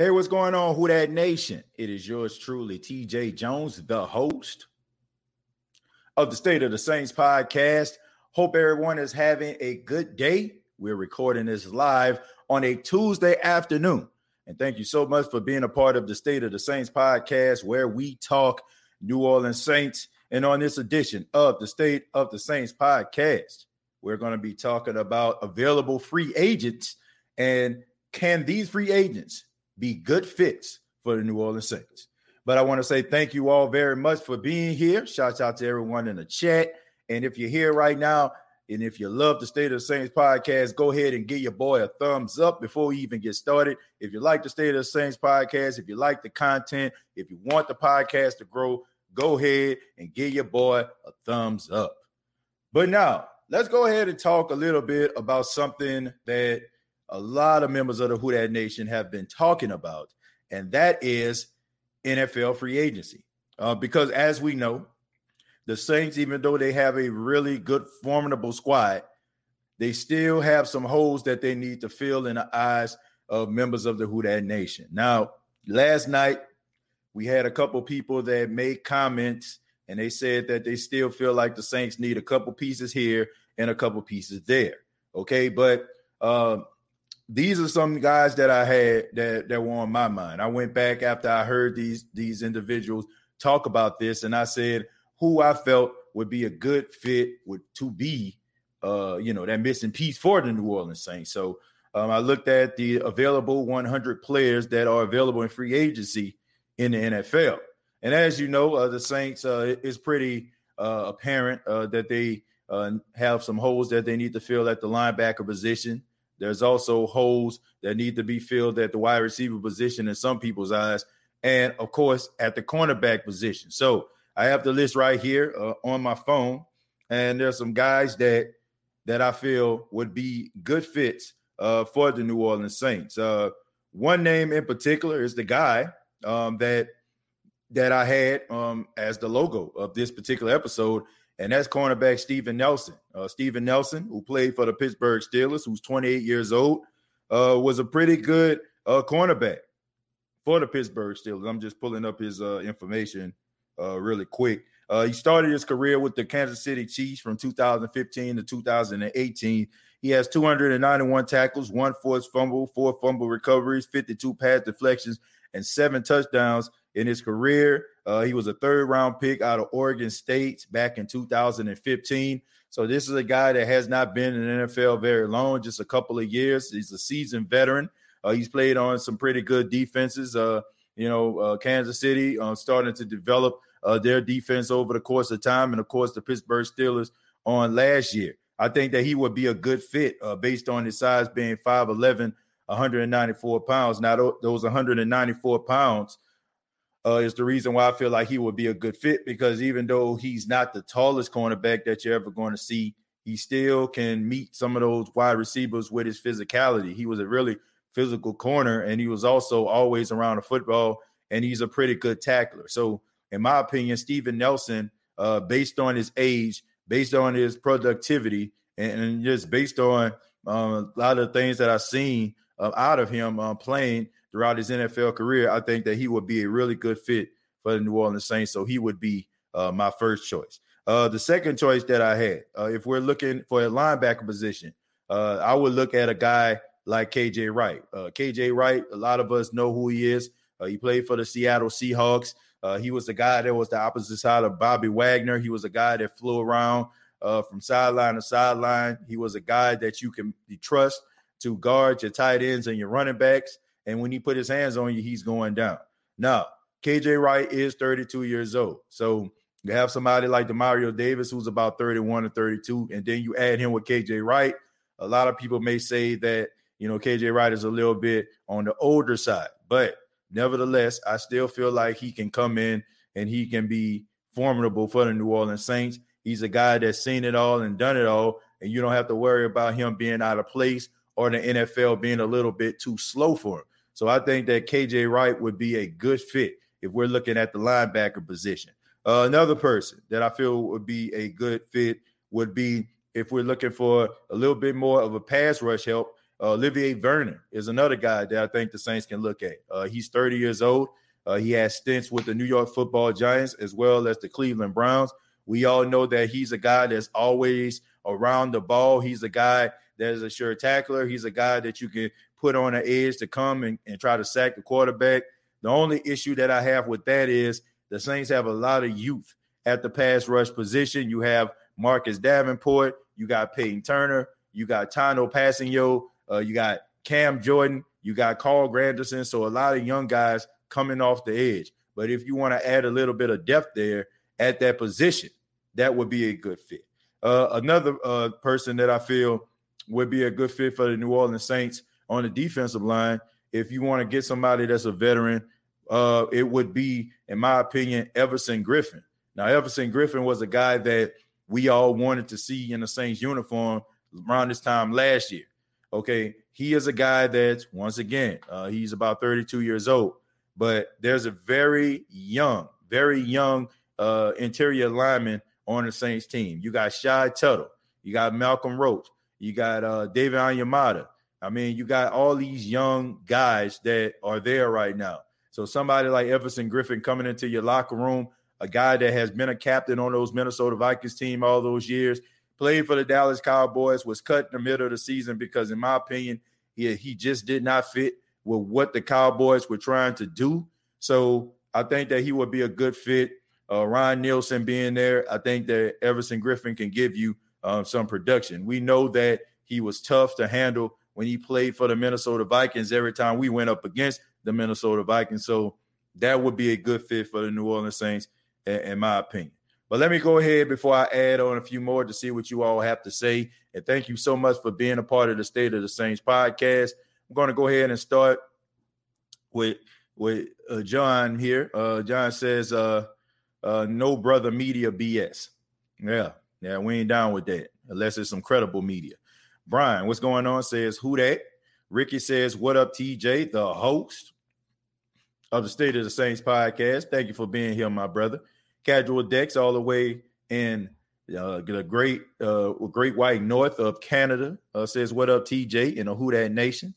Hey, what's going on, Who That Nation? It is yours truly, TJ Jones, the host of the State of the Saints podcast. Hope everyone is having a good day. We're recording this live on a Tuesday afternoon. And thank you so much for being a part of the State of the Saints podcast, where we talk New Orleans Saints. And on this edition of the State of the Saints podcast, we're going to be talking about available free agents and can these free agents be good fits for the New Orleans Saints. But I want to say thank you all very much for being here. Shout out to everyone in the chat. And if you're here right now, and if you love the State of the Saints podcast, go ahead and give your boy a thumbs up before we even get started. If you like the State of the Saints podcast, if you like the content, if you want the podcast to grow, go ahead and give your boy a thumbs up. But now, let's go ahead and talk a little bit about something that – a lot of members of the Who That Nation have been talking about, and that is NFL free agency. Uh, because as we know, the Saints, even though they have a really good, formidable squad, they still have some holes that they need to fill in the eyes of members of the Who That Nation. Now, last night we had a couple people that made comments and they said that they still feel like the Saints need a couple pieces here and a couple pieces there. Okay, but uh, these are some guys that I had that that were on my mind. I went back after I heard these these individuals talk about this, and I said who I felt would be a good fit would to be, uh, you know, that missing piece for the New Orleans Saints. So um, I looked at the available 100 players that are available in free agency in the NFL, and as you know, uh, the Saints uh, is pretty uh, apparent uh, that they uh, have some holes that they need to fill at the linebacker position. There's also holes that need to be filled at the wide receiver position in some people's eyes, and of course at the cornerback position. So I have the list right here uh, on my phone, and there's some guys that that I feel would be good fits uh, for the New Orleans Saints. Uh, one name in particular is the guy um, that that I had um, as the logo of this particular episode, and that's cornerback Steven Nelson. Uh, Steven Nelson, who played for the Pittsburgh Steelers, who's 28 years old, uh, was a pretty good uh, cornerback for the Pittsburgh Steelers. I'm just pulling up his uh, information uh, really quick. Uh, he started his career with the Kansas City Chiefs from 2015 to 2018. He has 291 tackles, one forced fumble, four fumble recoveries, 52 pass deflections, and seven touchdowns in his career. Uh, he was a third round pick out of Oregon State back in 2015. So this is a guy that has not been in the NFL very long, just a couple of years. He's a seasoned veteran. Uh, he's played on some pretty good defenses. Uh, you know, uh, Kansas City uh, starting to develop uh, their defense over the course of time, and of course the Pittsburgh Steelers on last year. I think that he would be a good fit based on his size being 5'11, 194 pounds. Now, those 194 pounds uh, is the reason why I feel like he would be a good fit because even though he's not the tallest cornerback that you're ever going to see, he still can meet some of those wide receivers with his physicality. He was a really physical corner and he was also always around the football and he's a pretty good tackler. So, in my opinion, Steven Nelson, uh, based on his age, based on his productivity, and, and just based on uh, a lot of the things that I've seen uh, out of him uh, playing throughout his NFL career, I think that he would be a really good fit for the New Orleans Saints. So he would be uh, my first choice. Uh, the second choice that I had, uh, if we're looking for a linebacker position, I would look at a guy like KJ Wright. KJ Wright, a lot of us know who he is. he played for the Seattle Seahawks. Uh, he was the guy that was the opposite side of Bobby Wagner. He was a guy that flew around uh, from sideline to sideline. He was a guy that you can trust to guard your tight ends and your running backs. And when he put his hands on you, he's going down. Now, KJ Wright is 32 years old. So you have somebody like Demario Davis who's about 31 or 32, and then you add him with KJ Wright. A lot of people may say that, you know, KJ Wright is a little bit on the older side, but Nevertheless, I still feel like he can come in and he can be formidable for the New Orleans Saints. He's a guy that's seen it all and done it all, and you don't have to worry about him being out of place or the NFL being a little bit too slow for him. So I think that KJ Wright would be a good fit if we're looking at the linebacker position. Uh, another person that I feel would be a good fit would be if we're looking for a little bit more of a pass rush help uh, Olivier Vernon is another guy that I think the Saints can look at. Uh, he's 30 years old. Uh, he has stints with the New York Football Giants as well as the Cleveland Browns. We all know that he's a guy that's always around the ball. He's a guy that is a sure tackler. He's a guy that you can put on the edge to come and, and try to sack the quarterback. The only issue that I have with that is the Saints have a lot of youth at the pass rush position. You have Marcus Davenport, you got Peyton Turner, you got Tanoh Kpassagnon, uh, you got Cam Jordan, you got Carl Granderson. So a lot of young guys coming off the edge. But if you want to add a little bit of depth there at that position, that would be a good fit. Uh, another uh, person that I feel would be a good fit for the New Orleans Saints on the defensive line, if you want to get somebody that's a veteran, uh, it would be, in my opinion, Everson Griffen. Now, Everson Griffen was a guy that we all wanted to see in the Saints uniform around this time last year. Okay, he is a guy that once again, uh, he's about 32 years old, but there's a very young, very young uh, interior lineman on the Saints team. You got Shy Tuttle, you got Malcolm Roach, you got uh, David Onyemata. I mean, you got all these young guys that are there right now. So somebody like Everson Griffen coming into your locker room, a guy that has been a captain on those Minnesota Vikings team all those years, played for the Dallas Cowboys, was cut in the middle of the season because, in my opinion, he, he just did not fit with what the Cowboys were trying to do. So I think that he would be a good fit. Uh, Ryan Nielsen being there, I think that Everson Griffen can give you um, some production. We know that he was tough to handle when he played for the Minnesota Vikings every time we went up against the Minnesota Vikings. So that would be a good fit for the New Orleans Saints, in, my opinion. But let me go ahead before I add on a few more to see what you all have to say. And thank you so much for being a part of the State of the Saints podcast. I'm going to go ahead and start with with uh, John here. Uh, John says, uh, uh, "No brother media BS." Yeah, yeah, we ain't down with that unless it's some credible media. Brian, what's going on? Says who that? Ricky says, "What up, TJ, the host of the State of the Saints podcast? Thank you for being here, my brother." casual Dex all the way in uh, the great uh, great white north of Canada. Uh, says what up, TJ in a Who That Nation.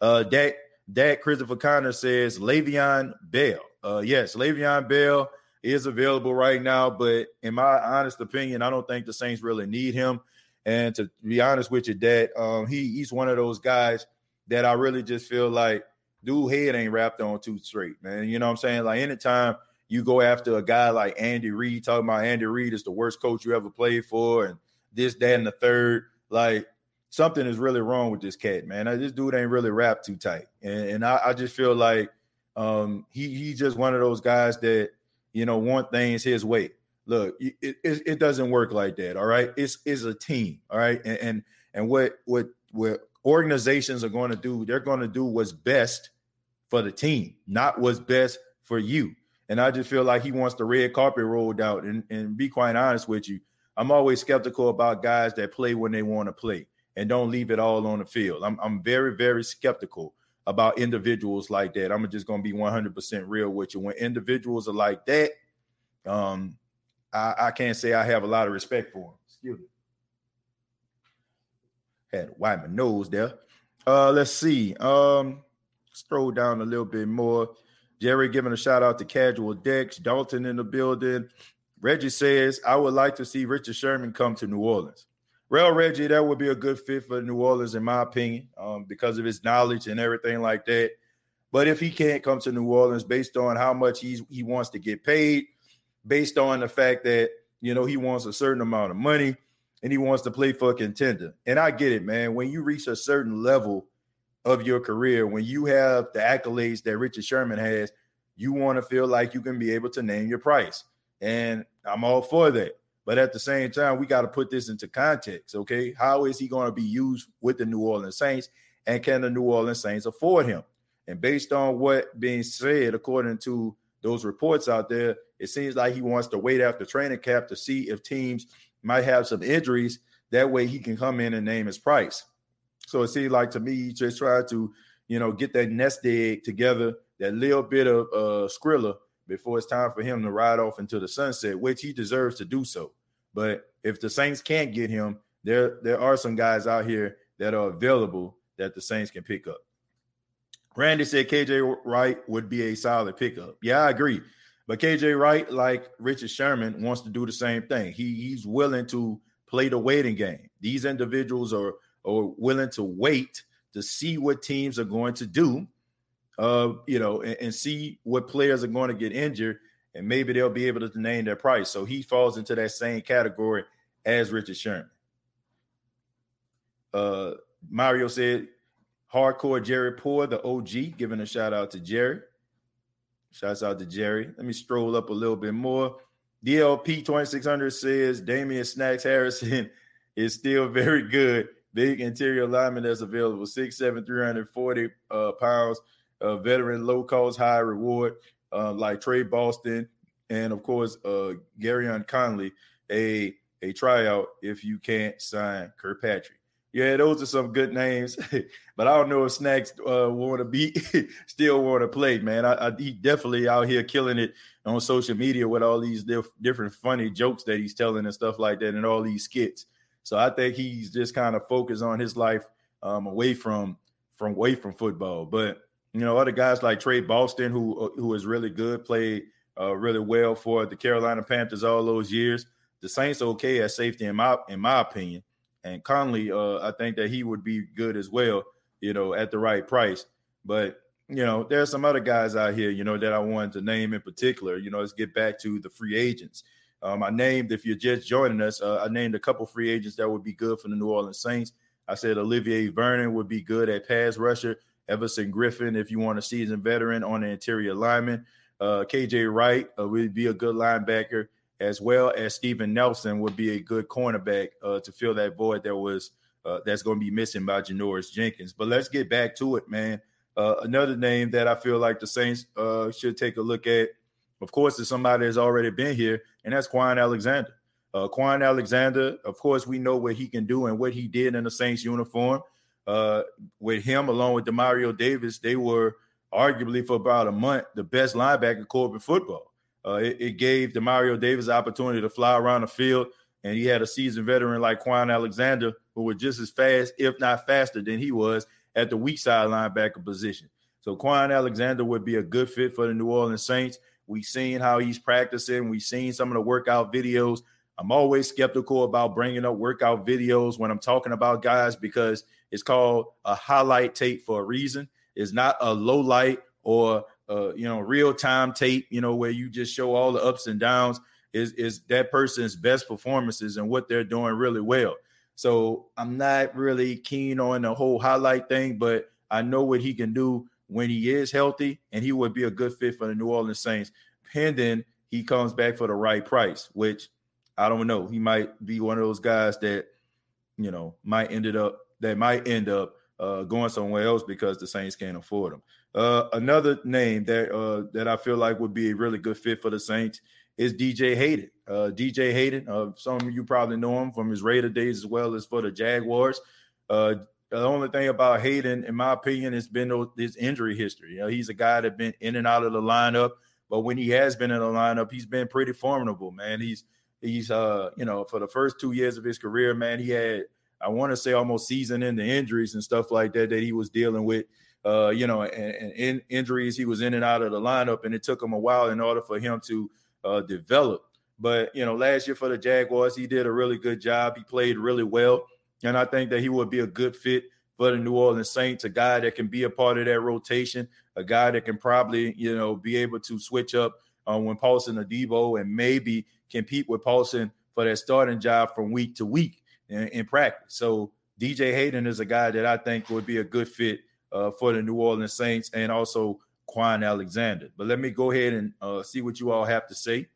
Uh, Dak Dak Christopher Connor says Le'Veon Bell. Uh, yes, Le'Veon Bell is available right now, but in my honest opinion, I don't think the Saints really need him. And to be honest with you, Dad, um, he he's one of those guys that I really just feel like dude head ain't wrapped on too straight, man. You know what I'm saying? Like anytime you go after a guy like Andy Reid, talking about Andy Reid is the worst coach you ever played for, and this, that, and the third. Like something is really wrong with this cat, man. This dude ain't really wrapped too tight, and, and I, I, just feel like um, he he's just one of those guys that you know want things his way. Look, it, it, it doesn't work like that. All right, it's it's a team. All right, and and, and what what what organizations are going to do, they're going to do what's best for the team, not what's best for you. And I just feel like he wants the red carpet rolled out. And, and be quite honest with you, I'm always skeptical about guys that play when they want to play and don't leave it all on the field. I'm, I'm very, very skeptical about individuals like that. I'm just going to be 100% real with you. When individuals are like that, um, I, I can't say I have a lot of respect for him. Excuse me. Had to wipe my nose there. Uh, let's see. Um, scroll down a little bit more. Jerry giving a shout out to Casual Dex, Dalton in the building. Reggie says, I would like to see Richard Sherman come to New Orleans. Well, Reggie, that would be a good fit for New Orleans, in my opinion, um, because of his knowledge and everything like that. But if he can't come to New Orleans based on how much he's he wants to get paid, based on the fact that you know he wants a certain amount of money and he wants to play for a contender. And I get it, man. When you reach a certain level of your career, when you have the accolades that Richard Sherman has, you want to feel like you can be able to name your price. And I'm all for that. But at the same time, we got to put this into context. Okay. How is he going to be used with the New Orleans Saints? And can the New Orleans Saints afford him? And based on what being said, according to those reports out there, it seems like he wants to wait after training camp to see if teams might have some injuries. That way he can come in and name his price. So it seems like to me, he just tried to, you know, get that nest egg together, that little bit of uh, Skrilla before it's time for him to ride off into the sunset, which he deserves to do so. But if the Saints can't get him, there there are some guys out here that are available that the Saints can pick up. Randy said KJ Wright would be a solid pickup. Yeah, I agree. But KJ Wright, like Richard Sherman, wants to do the same thing. He he's willing to play the waiting game. These individuals are or willing to wait to see what teams are going to do, uh, you know, and, and see what players are going to get injured, and maybe they'll be able to name their price. So he falls into that same category as Richard Sherman. Uh, Mario said, "Hardcore Jerry Poor, the OG, giving a shout out to Jerry. Shouts out to Jerry. Let me stroll up a little bit more. DLP 2600 says Damien Snacks Harrison is still very good big interior lineman that's available, 6'7, 340 uh, pounds, uh, veteran, low cost, high reward, uh, like Tre Boston, and of course, uh, Gareon Conley, a, a tryout if you can't sign Kirkpatrick. Yeah, those are some good names, but I don't know if Snacks uh, want to be still want to play, man. I, I, he definitely out here killing it on social media with all these diff- different funny jokes that he's telling and stuff like that, and all these skits. So I think he's just kind of focused on his life um, away from from away from football. But you know, other guys like Tre Boston, who uh, who is really good, played uh, really well for the Carolina Panthers all those years. The Saints okay at safety in my in my opinion, and Conley, uh, I think that he would be good as well. You know, at the right price. But you know, there are some other guys out here, you know, that I wanted to name in particular. You know, let's get back to the free agents. Um, I named, if you're just joining us, uh, I named a couple free agents that would be good for the New Orleans Saints. I said Olivier Vernon would be good at pass rusher. Everson Griffen, if you want a seasoned veteran on the interior lineman. Uh, KJ Wright uh, would be a good linebacker, as well as Steven Nelson would be a good cornerback uh, to fill that void that was uh, that's going to be missing by Janoris Jenkins. But let's get back to it, man. Uh, another name that I feel like the Saints uh, should take a look at of course, is somebody that's already been here, and that's Kwon Alexander. Uh, Kwon Alexander, of course, we know what he can do and what he did in the Saints uniform. Uh, with him, along with Demario Davis, they were arguably for about a month the best linebacker corps in football. Uh, it, it, gave Demario Davis the opportunity to fly around the field, and he had a seasoned veteran like Kwon Alexander who was just as fast, if not faster, than he was at the weak side linebacker position. So Kwon Alexander would be a good fit for the New Orleans Saints. We've seen how he's practicing. We've seen some of the workout videos. I'm always skeptical about bringing up workout videos when I'm talking about guys because it's called a highlight tape for a reason. It's not a low light or uh, you know, real time tape, you know, where you just show all the ups and downs is is that person's best performances and what they're doing really well. So I'm not really keen on the whole highlight thing, but I know what he can do when he is healthy, and he would be a good fit for the New Orleans Saints, pending he comes back for the right price, which I don't know. He might be one of those guys that, you know, might ended up that might end up uh, going somewhere else because the Saints can't afford him. Uh, another name that uh, that I feel like would be a really good fit for the Saints is DJ Hayden. Uh, DJ Hayden, uh, some of you probably know him from his Raider days as well as for the Jaguars. Uh, the only thing about Hayden, in my opinion, has been his injury history. You know, he's a guy that's been in and out of the lineup, but when he has been in the lineup, he's been pretty formidable, man. He's he's uh, you know, for the first two years of his career, man, he had I want to say almost season in the injuries and stuff like that that he was dealing with. Uh, you know, and, and in injuries, he was in and out of the lineup, and it took him a while in order for him to uh, develop. But you know, last year for the Jaguars, he did a really good job. He played really well, and I think that he would be a good fit for the New Orleans Saints. A guy that can be a part of that rotation, a guy that can probably you know be able to switch up uh, when Paulson Adebo and maybe compete with Paulson for that starting job from week to week in, in, practice. So DJ Hayden is a guy that I think would be a good fit uh, for the New Orleans Saints and also Kwon Alexander. But let me go ahead and uh, see what you all have to say.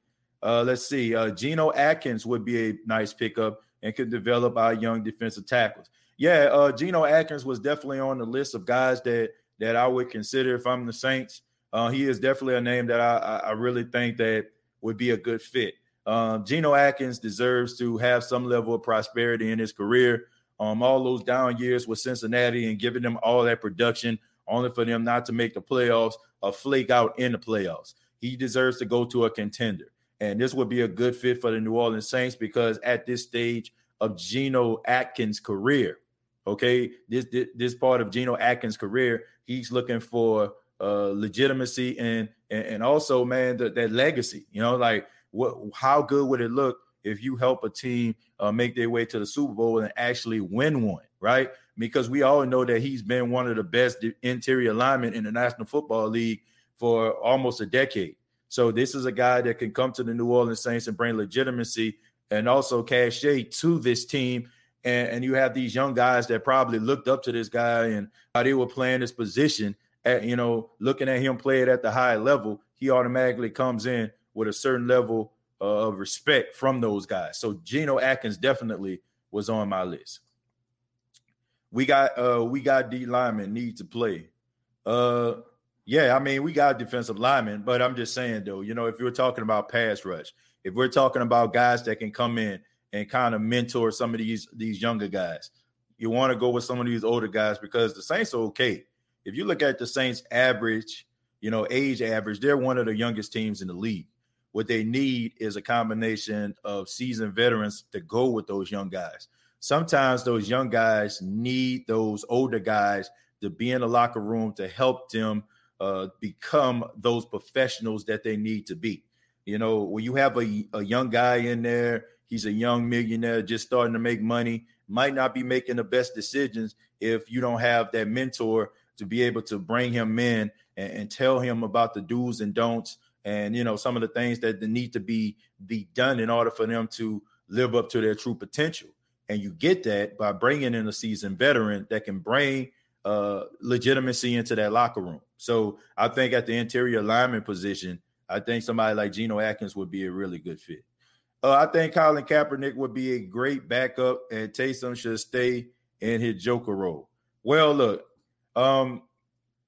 Uh, let's see. Uh, Geno Atkins would be a nice pickup and could develop our young defensive tackles. Yeah, uh, Geno Atkins was definitely on the list of guys that that I would consider if I'm the Saints. Uh, he is definitely a name that I, I really think that would be a good fit. Um, Geno Atkins deserves to have some level of prosperity in his career. Um, all those down years with Cincinnati and giving them all that production, only for them not to make the playoffs or flake out in the playoffs. He deserves to go to a contender. And this would be a good fit for the New Orleans Saints because at this stage of Geno Atkins' career, okay, this, this, this part of Geno Atkins' career, he's looking for uh, legitimacy and, and and also, man, the, that legacy. You know, like what? How good would it look if you help a team uh, make their way to the Super Bowl and actually win one, right? Because we all know that he's been one of the best interior linemen in the National Football League for almost a decade. So this is a guy that can come to the New Orleans Saints and bring legitimacy and also cachet to this team. And, and you have these young guys that probably looked up to this guy and how they were playing this position. At, you know, looking at him play it at the high level, he automatically comes in with a certain level of respect from those guys. So Geno Atkins definitely was on my list. We got uh we got D linemen need to play. Uh yeah, I mean, we got defensive linemen, but I'm just saying though, you know, if you're talking about pass rush, if we're talking about guys that can come in and kind of mentor some of these these younger guys, you want to go with some of these older guys because the Saints are okay. If you look at the Saints average, you know, age average, they're one of the youngest teams in the league. What they need is a combination of seasoned veterans to go with those young guys. Sometimes those young guys need those older guys to be in the locker room to help them uh, become those professionals that they need to be. You know, when you have a, a young guy in there, he's a young millionaire just starting to make money, might not be making the best decisions if you don't have that mentor to be able to bring him in and, and tell him about the do's and don'ts and you know some of the things that need to be be done in order for them to live up to their true potential. And you get that by bringing in a seasoned veteran that can bring uh, legitimacy into that locker room. So I think at the interior lineman position, I think somebody like Geno Atkins would be a really good fit. Uh, I think Colin Kaepernick would be a great backup, and Taysom should stay in his Joker role. Well, look, um,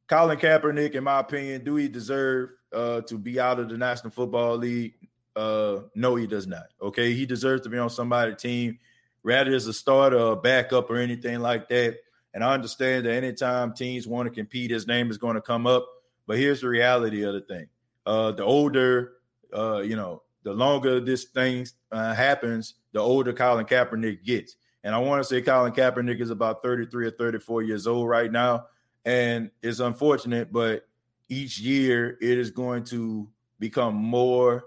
Colin Kaepernick, in my opinion, do he deserve uh, to be out of the National Football League? Uh, no, he does not. Okay, he deserves to be on somebody's team, rather as a starter, or backup, or anything like that. And I understand that anytime teams want to compete, his name is going to come up. But here's the reality of the thing: uh, the older, uh, you know, the longer this thing uh, happens, the older Colin Kaepernick gets. And I want to say Colin Kaepernick is about 33 or 34 years old right now, and it's unfortunate, but each year it is going to become more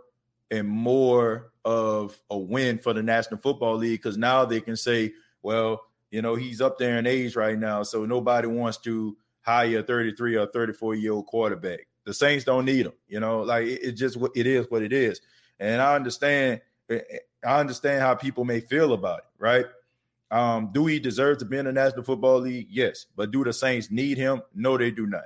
and more of a win for the National Football League because now they can say, well, you know, he's up there in age right now, so nobody wants to hire a 33 or 34 year old quarterback. the Saints don't need him. You know, like it, it just it is what it is. And I understand. Eh, eh, I understand how people may feel about it, right? Um, do he deserve to be in the National Football League? Yes. But do the Saints need him? No, they do not.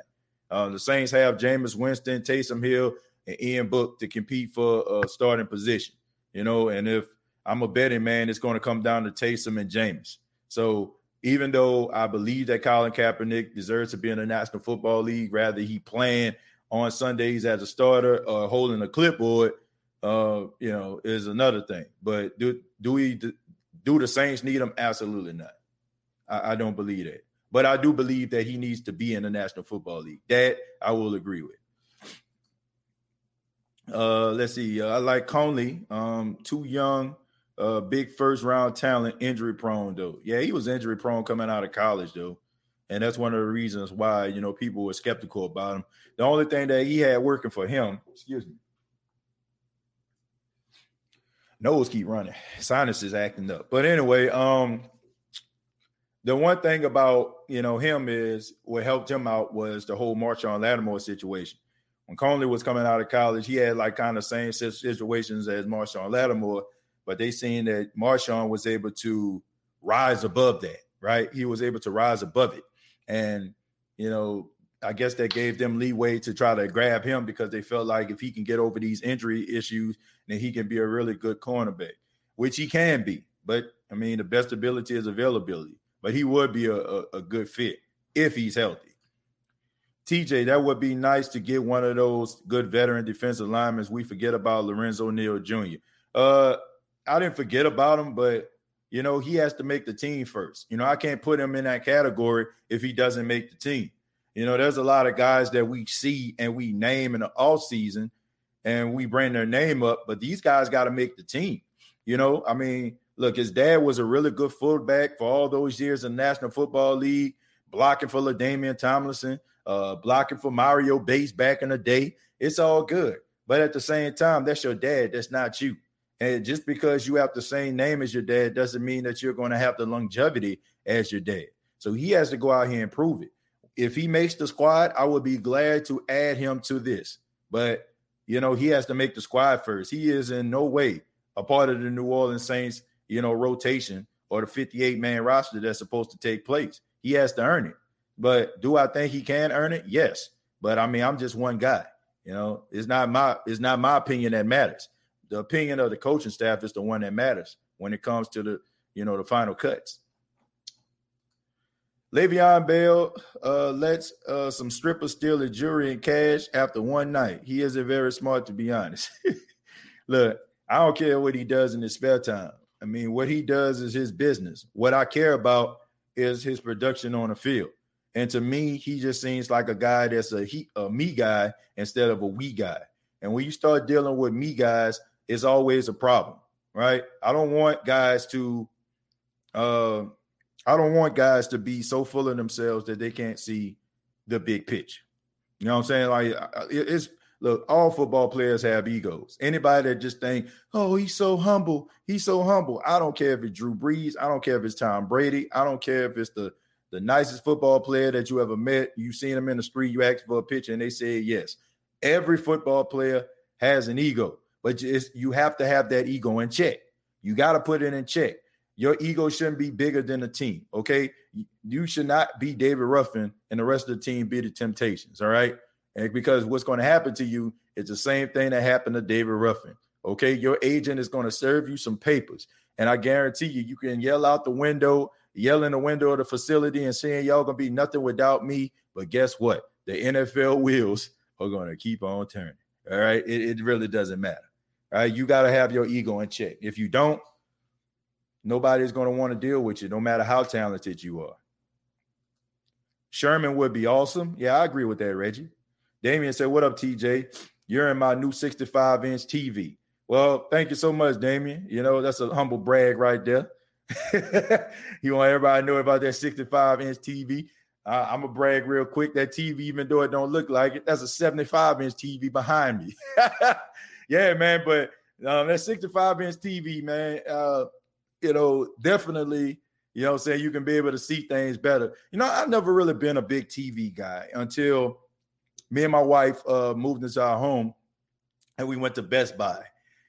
Uh, the Saints have Jameis Winston, Taysom Hill, and Ian Book to compete for a starting position. You know, and if I'm a betting man, it's going to come down to Taysom and Jameis. So even though I believe that Colin Kaepernick deserves to be in the National Football League, rather he playing on Sundays as a starter or holding a clipboard, uh, you know, is another thing. But do do we do the Saints need him? Absolutely not. I, I don't believe that. But I do believe that he needs to be in the National Football League. That I will agree with. Uh, let's see. Uh, I like Conley. Um, too young uh, big first round talent, injury prone though. Yeah, he was injury prone coming out of college though, and that's one of the reasons why you know people were skeptical about him. The only thing that he had working for him, excuse me, nose keep running, sinuses is acting up. But anyway, um, the one thing about you know him is what helped him out was the whole Marshon Lattimore situation. When Conley was coming out of college, he had like kind of same situations as Marshon Lattimore but they seen that Marshon was able to rise above that, right? He was able to rise above it. And, you know, I guess that gave them leeway to try to grab him because they felt like if he can get over these injury issues, then he can be a really good cornerback, which he can be. But I mean, the best ability is availability, but he would be a, a, a good fit if he's healthy. TJ, that would be nice to get one of those good veteran defensive linemen. We forget about Lorenzo Neal Jr. Uh, I didn't forget about him, but you know, he has to make the team first. You know, I can't put him in that category if he doesn't make the team. You know, there's a lot of guys that we see and we name in the off season and we bring their name up, but these guys got to make the team. You know, I mean, look, his dad was a really good fullback for all those years in National Football League, blocking for LaDainian Tomlinson, uh, blocking for Mario Bates back in the day. It's all good. But at the same time, that's your dad. That's not you. And just because you have the same name as your dad doesn't mean that you're going to have the longevity as your dad. So he has to go out here and prove it. If he makes the squad, I would be glad to add him to this. But you know, he has to make the squad first. He is in no way a part of the New Orleans Saints, you know, rotation or the 58 man roster that's supposed to take place. He has to earn it. But do I think he can earn it? Yes. But I mean, I'm just one guy. You know, it's not my it's not my opinion that matters the opinion of the coaching staff is the one that matters when it comes to the you know the final cuts. Le'Veon Bell uh, lets uh, some strippers steal a jewelry and cash after one night. He isn't very smart, to be honest. Look, I don't care what he does in his spare time. I mean, what he does is his business. What I care about is his production on the field. And to me, he just seems like a guy that's a he, a me guy instead of a we guy. And when you start dealing with me guys, it's always a problem, right? I don't want guys to uh I don't want guys to be so full of themselves that they can't see the big pitch. You know what I'm saying? Like it's look, all football players have egos. Anybody that just think, oh, he's so humble, he's so humble. I don't care if it's Drew Brees, I don't care if it's Tom Brady, I don't care if it's the the nicest football player that you ever met. You seen him in the street, you asked for a picture, and they said yes. Every football player has an ego but you have to have that ego in check. You got to put it in check. Your ego shouldn't be bigger than the team. Okay. You should not be David Ruffin and the rest of the team be the Temptations. All right. And because what's going to happen to you is the same thing that happened to David Ruffin. Okay. Your agent is going to serve you some papers. And I guarantee you, you can yell out the window, yell in the window of the facility and saying, y'all going to be nothing without me. But guess what? The NFL wheels are going to keep on turning. All right. It, it really doesn't matter. Right? You got to have your ego in check. If you don't, nobody's going to want to deal with you, no matter how talented you are. Sherman would be awesome. Yeah, I agree with that, Reggie. Damien said, What up, TJ? You're in my new 65 inch TV. Well, thank you so much, Damien. You know, that's a humble brag right there. you want everybody to know about that 65 inch TV. Uh, I'm gonna brag real quick. That TV, even though it don't look like it, that's a 75 inch TV behind me. yeah, man. But um, that 65 inch TV, man, uh, you know, definitely, you know I'm saying, you can be able to see things better. You know, I've never really been a big TV guy until me and my wife uh, moved into our home, and we went to Best Buy.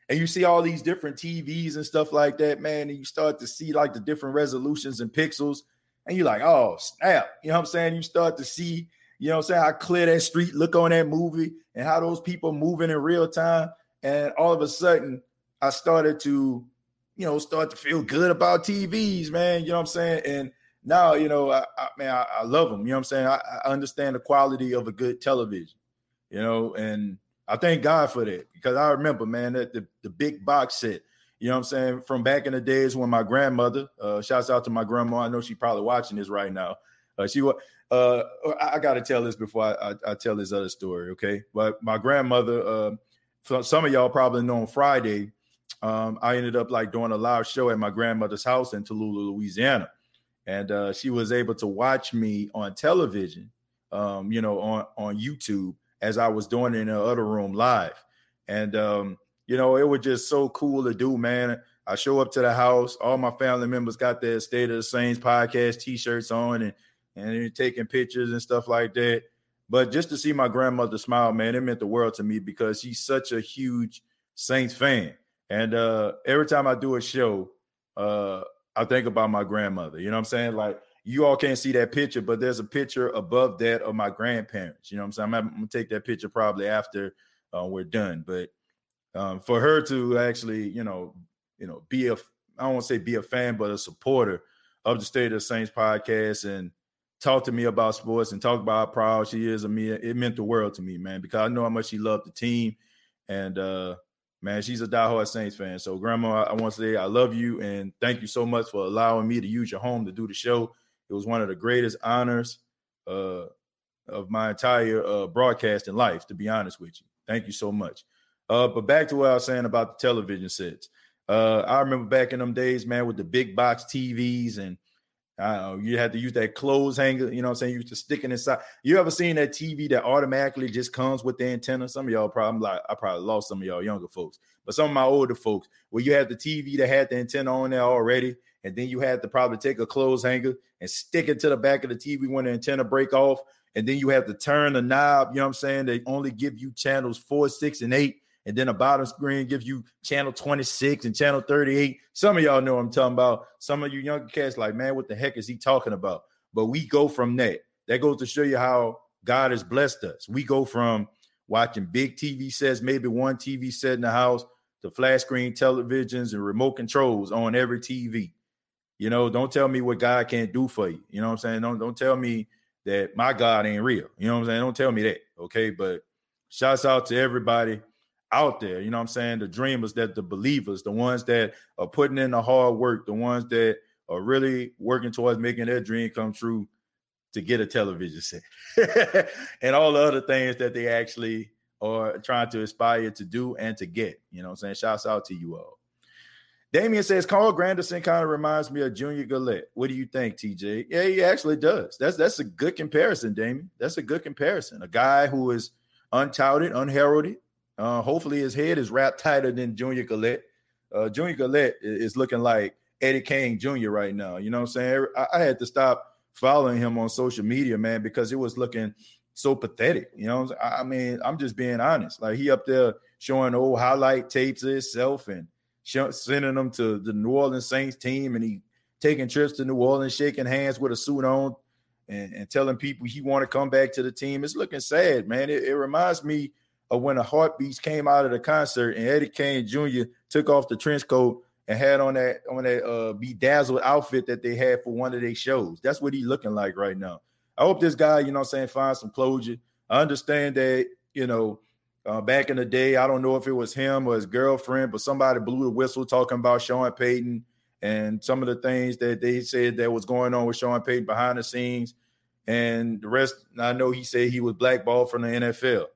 And you see all these different TVs and stuff like that, man. And you start to see like the different resolutions and pixels, and you're like, oh snap! You know what I'm saying? You start to see, you know what I'm saying, how clear that street look on that movie, and how those people moving in real time. And all of a sudden, I started to, you know, start to feel good about TVs, man. You know what I'm saying? And now, you know, I, I man, I, I, love them. You know what I'm saying? I, I, understand the quality of a good television, you know, and I thank God for that because I remember, man, that the, the big box set, you know what I'm saying, from back in the days when my grandmother, uh, shouts out to my grandma. I know she's probably watching this right now. Uh, she was, uh, I, got to tell this before I, I, tell this other story, okay? But my grandmother, uh, some of y'all probably know on Friday, um, I ended up like doing a live show at my grandmother's house in Tallulah, Louisiana and uh, she was able to watch me on television, um, you know, on on YouTube as I was doing it in the other room live, and um, you know, it was just so cool to do, man. I show up to the house, all my family members got their State of the Saints podcast T-shirts on, and and taking pictures and stuff like that. But just to see my grandmother smile, man, it meant the world to me because she's such a huge Saints fan. And uh, every time I do a show, uh, I think about my grandmother. You know what I'm saying? Like you all can't see that picture, but there's a picture above that of my grandparents. You know what I'm saying? I'm, gonna take that picture probably after uh, we're done. But um, for her to actually, you know, you know, be a I don't want to say be a fan, but a supporter of the State of the Saints podcast and talk to me about sports and talk about how proud she is of me. It meant the world to me, man, because I know how much she loved the team. And uh, man, she's a diehard Saints fan. So, Grandma, I want to say I love you and thank you so much for allowing me to use your home to do the show. It was one of the greatest honors uh, of my entire uh, broadcasting life, to be honest with you. Thank you so much. Uh, but back to what I was saying about the television sets. Uh, I remember back in them days, man, with the big box TVs and you had to use that clothes hanger, you know what I'm saying? You used to stick it inside. You ever seen that TV that automatically just comes with the antenna? Some of y'all probably like I probably lost some of y'all younger folks, but some of my older folks, where you had the TV that had the antenna on there already, and then you had to probably take a clothes hanger and stick it to the back of the TV when the antenna break off, and then you have to turn the knob, you know what I'm saying? They only give you channels four, six, and eight and then the bottom screen gives you channel 26 and channel 38. Some of y'all know I'm talking about. Some of you younger cats like, man, what the heck is he talking about? But we go from that. That goes to show you how God has blessed us. We go from watching big TV sets, maybe one TV set in the house, to flat screen televisions and remote controls on every TV. You know, don't tell me what God can't do for you. You know what I'm saying? Don't don't tell me that my God ain't real. You know what I'm saying? Don't tell me that. Okay. But shouts out to everybody out there. You know what I'm saying? The dreamers, that the believers, the ones that are putting in the hard work, the ones that are really working towards making their dream come true to get a television set and all the other things that they actually are trying to aspire to do and to get. You know what I'm saying? Shouts out to you all. Damien says Carl Granderson kind of reminds me of Junior Galette. What do you think, TJ? Yeah, he actually does. That's that's a good comparison, Damien. That's a good comparison. A guy who is untouted, unheralded, uh, hopefully, his head is wrapped tighter than Junior Galette. Uh, Junior Galette is looking like Eddie Kane Jr. right now. You know what I'm saying? I, I, had to stop following him on social media, man, because it was looking so pathetic. You know, I mean, I'm just being honest. Like he up there showing old highlight tapes of himself and sending them to the New Orleans Saints team, and he taking trips to New Orleans, shaking hands with a suit on, and, and telling people he want to come back to the team. It's looking sad, man. It, it reminds me of when the heartbeats came out of the concert and Eddie Kane Jr. took off the trench coat and had on that on that uh bedazzled outfit that they had for one of their shows. That's what he's looking like right now. I hope this guy, you know I'm saying, finds some closure. I understand that, you know, uh, back in the day, I don't know if it was him or his girlfriend, but somebody blew the whistle talking about Sean Payton and some of the things that they said that was going on with Sean Payton behind the scenes. And the rest, I know he said he was blackballed from the NFL.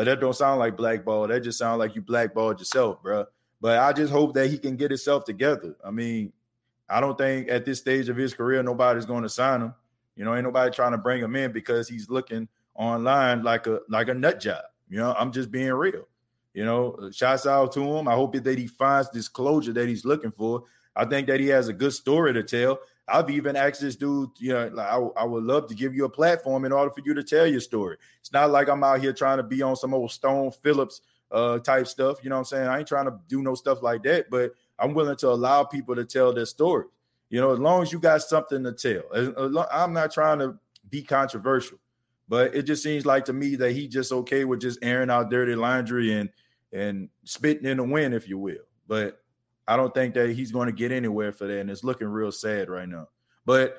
But that don't sound like blackball. That just sounds like you blackballed yourself, bro. But I just hope that he can get himself together. I mean, I don't think at this stage of his career nobody's going to sign him. You know, ain't nobody trying to bring him in because he's looking online like a like a nut job. You know, I'm just being real. You know, shouts out to him. I hope that he finds this closure that he's looking for. I think that he has a good story to tell. I've even asked this dude, you know, like, I, I would love to give you a platform in order for you to tell your story. It's not like I'm out here trying to be on some old Stone Phillips uh, type stuff. You know what I'm saying? I ain't trying to do no stuff like that, but I'm willing to allow people to tell their story. You know, as long as you got something to tell. I'm not trying to be controversial, but it just seems like to me that he just okay with just airing out dirty laundry and and spitting in the wind, if you will. But I don't think that he's going to get anywhere for that, and it's looking real sad right now. But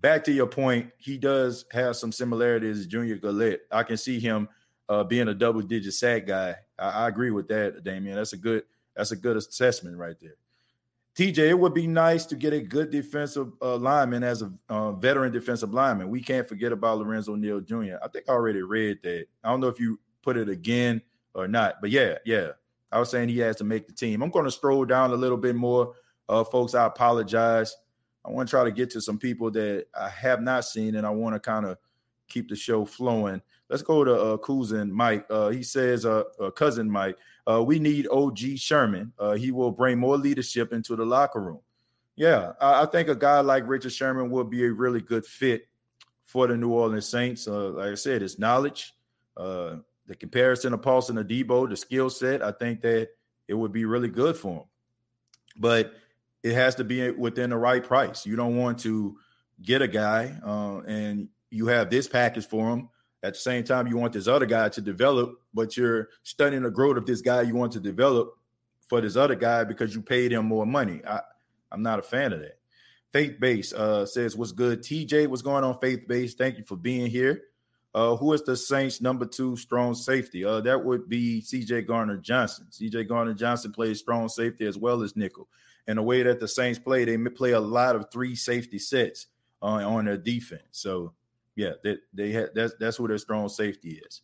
back to your point, he does have some similarities to Junior Galette. I can see him uh, being a double digit sack guy. I, I, agree with that, Damian. That's a good that's a good assessment right there. TJ, it would be nice to get a good defensive uh, lineman as a uh, veteran defensive lineman. We can't forget about Lorenzo Neal Jr. I think I already read that. I don't know if you put it again or not, but yeah, yeah. I was saying he has to make the team. I'm going to stroll down a little bit more. Uh, folks, I apologize. I want to try to get to some people that I have not seen, and I want to kind of keep the show flowing. Let's go to uh, cousin Mike. Uh, he says, uh, uh, cousin Mike, uh, we need OG Sherman. Uh, he will bring more leadership into the locker room. Yeah, I, I, think a guy like Richard Sherman would be a really good fit for the New Orleans Saints. Uh, like I said, his knowledge, uh, the comparison of Paulson Adebo, the skill set, I think that it would be really good for him. But it has to be within the right price. You don't want to get a guy uh, and you have this package for him. At the same time, you want this other guy to develop, but you're studying the growth of this guy you want to develop for this other guy because you paid him more money. I, I'm not a fan of that. Faith Base uh, says, What's good? TJ, what's going on, Faith Base? Thank you for being here. Uh, who is the Saints' number two strong safety? Uh, that would be CJ Gardner Johnson. CJ Gardner Johnson plays strong safety as well as nickel. And the way that the Saints play, they play a lot of three safety sets uh, on their defense. So, yeah, they, they had that's that's who their strong safety is.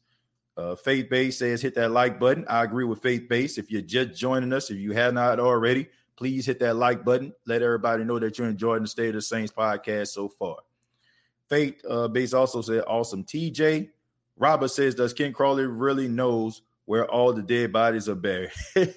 Uh, Faith Base says hit that like button. I agree with Faith Base. If you're just joining us, if you have not already, please hit that like button. Let everybody know that you're enjoying the State of the Saints podcast so far. Faith uh, Base also said awesome. TJ Robert says, does Ken Crawley really knows where all the dead bodies are buried?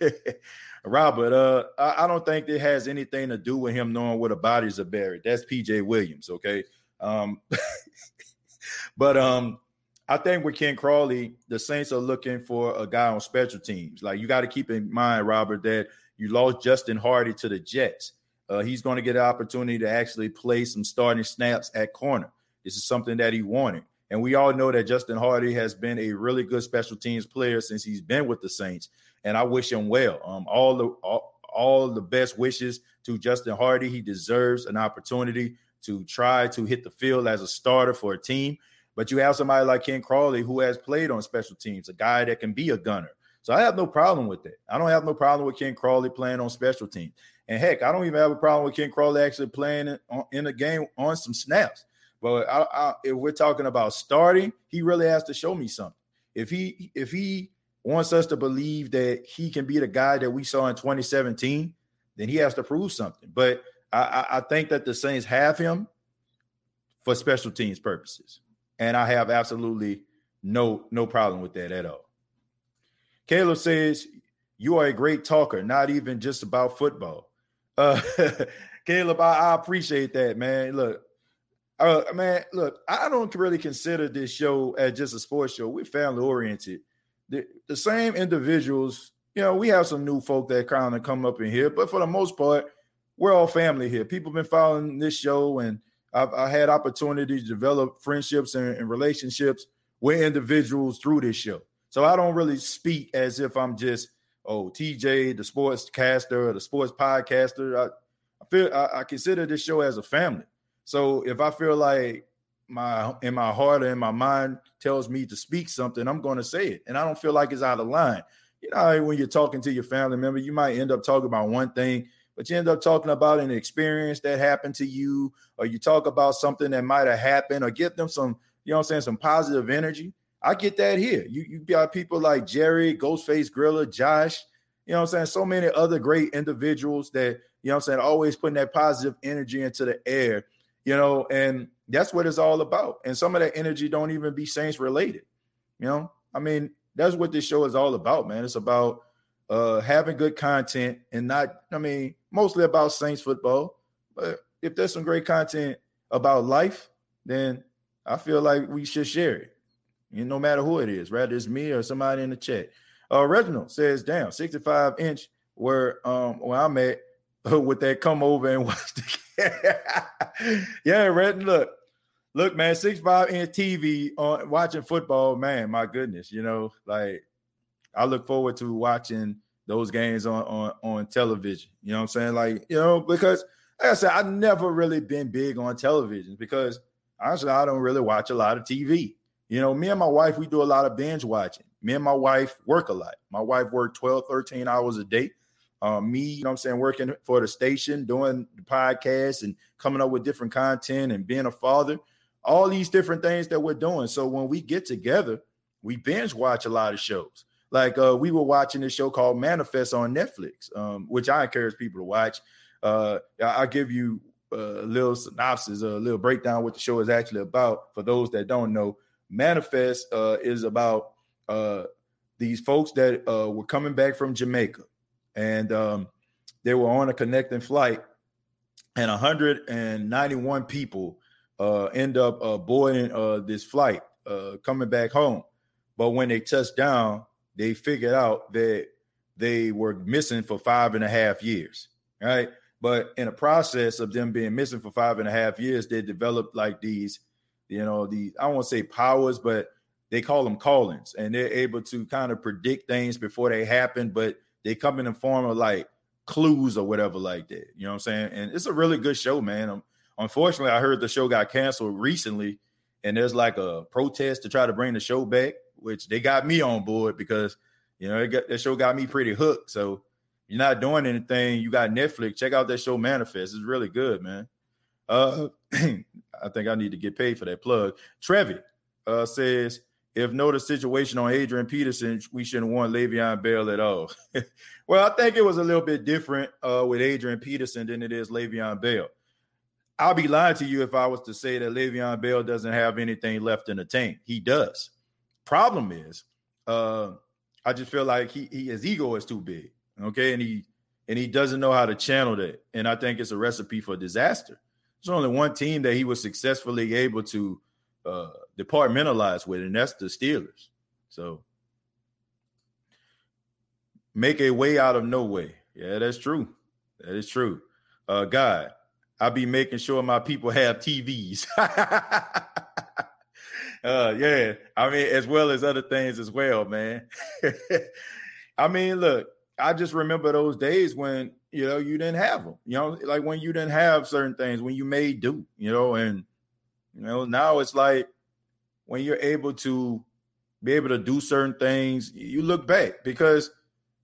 Robert, uh, I, I, don't think it has anything to do with him knowing where the bodies are buried. That's PJ Williams, okay? Um, but um, I think with Ken Crawley, the Saints are looking for a guy on special teams. Like you got to keep in mind, Robert, that you lost Justin Hardee to the Jets. Uh, he's going to get an opportunity to actually play some starting snaps at corner. This is something that he wanted. And we all know that Justin Hardee has been a really good special teams player since he's been with the Saints and I wish him well. Um, all the all, all the best wishes to Justin Hardee. He deserves an opportunity to try to hit the field as a starter for a team. But you have somebody like Ken Crawley who has played on special teams, a guy that can be a gunner. So I have no problem with that. I don't have no problem with Ken Crawley playing on special teams. And heck, I don't even have a problem with Ken Crawley actually playing in, a game on some snaps. But I, I, if we're talking about starting, he really has to show me something. If he if he wants us to believe that he can be the guy that we saw in 2017, then he has to prove something. But I, I think that the Saints have him for special teams purposes, and I have absolutely no no problem with that at all. Caleb says you are a great talker, not even just about football. Uh, Caleb, I, I, appreciate that, man. Look, uh, man, look, I don't really consider this show as just a sports show. We're family oriented the, the same individuals, you know, we have some new folk that kind of come up in here, but for the most part, we're all family here. People have been following this show, and I've I had opportunity to develop friendships and, and relationships with individuals through this show. So I don't really speak as if I'm just oh TJ, the sports caster or the sports podcaster. I, I feel I, I, consider this show as a family. So if I feel like my in my heart or in my mind tells me to speak something, I'm going to say it, and I don't feel like it's out of line. You know, when you're talking to your family member, you might end up talking about one thing, but you end up talking about an experience that happened to you, or you talk about something that might have happened, or give them some, you know, I'm saying, some positive energy. I get that here. You you got people like Jerry, Ghostface Griller, Josh. You know I'm saying? So many other great individuals that, you know I'm saying, always putting that positive energy into the air, you know, and that's what it's all about. And some of that energy don't even be Saints related. You know, I mean, that's what this show is all about, man. It's about uh having good content and not, I mean, mostly about Saints football, but if there's some great content about life, then I feel like we should share it. You know, no matter who it is, whether it's me or somebody in the chat. Uh, Reginald says, "Damn, 65 inch where um where I'm at with that come over and watch the game. yeah, Red. Look, look, man, six five inch TV on watching football, man. My goodness, you know, like I look forward to watching those games on on on television. You know what I'm saying? Like, you know, because like I said, I've never really been big on television because honestly, I don't really watch a lot of TV. You know, me and my wife, we do a lot of binge watching. Me and my wife work a lot. My wife worked 12, 13 hours a day. Um, me, you know I'm saying, working for the station, doing the podcast and coming up with different content and being a father, all these different things that we're doing. So when we get together, we binge watch a lot of shows. Like uh, we were watching this show called Manifest on Netflix, um, which I encourage people to watch. Uh, I'll give you a little synopsis, a little breakdown what the show is actually about for those that don't know. Manifest uh, is about uh, these folks that uh, were coming back from Jamaica and um, they were on a connecting flight, and 191 people uh, end up uh, boarding uh, this flight uh, coming back home. But when they touched down, they figured out that they were missing for five and a half years, right? But in the process of them being missing for five and a half years, they developed like these, you know, the I won't say powers, but they call them callings, and they're able to kind of predict things before they happen, but they come in the form of like clues or whatever like that. You know what I'm saying? And it's a really good show, man. Um, unfortunately, I heard the show got canceled recently, and there's like a protest to try to bring the show back, which they got me on board because you know got, that show got me pretty hooked. So you're not doing anything, you got Netflix. Check out that show Manifest. It's really good, man. Uh, I think I need to get paid for that plug. Trevi uh, says if know the situation on Adrian Peterson, we shouldn't want Le'Veon Bell at all. well, I think it was a little bit different uh, with Adrian Peterson than it is Le'Veon Bell. I'll be lying to you if I was to say that Le'Veon Bell doesn't have anything left in the tank. He does. Problem is, uh, I just feel like he, he his ego is too big. Okay, and he and he doesn't know how to channel that. And I think it's a recipe for disaster. There's only one team that he was successfully able to uh, departmentalize with, and that's the Steelers. So make a way out of no way. Yeah, that's true. That is true. Uh, God, I'll be making sure my people have TVs. uh, yeah, I mean, as well as other things as well, man. I mean, look, I just remember those days when you know you didn't have them. You know, like when you didn't have certain things, when you made do. You know, and you know now it's like when you're able to be able to do certain things, you look back because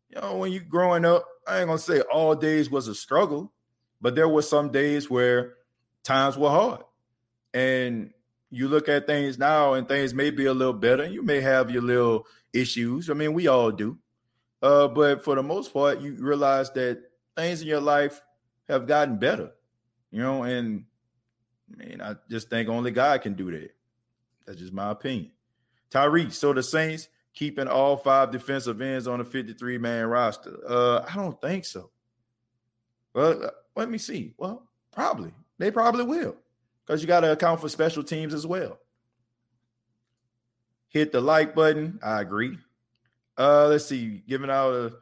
you know when you're growing up, I ain't gonna say all days was a struggle, but there were some days where times were hard. And you look at things now and things may be a little better. You may have your little issues. I mean, we all do. Uh, but for the most part, you realize that things in your life have gotten better. You know, and I mean, I just think only God can do that. That's just my opinion. Tyreek, so the Saints keeping all five defensive ends on a 53 man roster? Uh, I don't think so. Well, uh, let me see. Well, probably. They probably will because you got to account for special teams as well. Hit the like button. I agree. Uh, let's see. Giving out a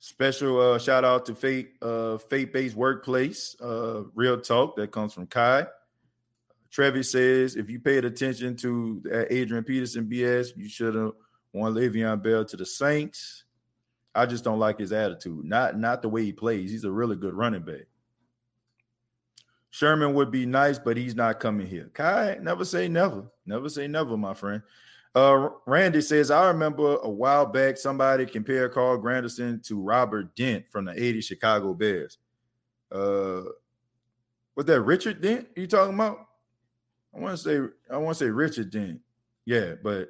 special uh, shout out to Faith, uh, Faith Based Workplace, uh, Real Talk that comes from Kai. Trevi says, if you paid attention to Adrian Peterson BS, you should have won Le'Veon Bell to the Saints. I just don't like his attitude. Not not the way he plays. He's a really good running back. Sherman would be nice, but he's not coming here. Kai, never say never. Never say never, my friend. Uh, Randy says, I remember a while back somebody compared Carl Granderson to Robert Dent from the 80 Chicago Bears. Uh, was that Richard Dent you talking about? I want to say I want to say Richard Dent. Yeah, but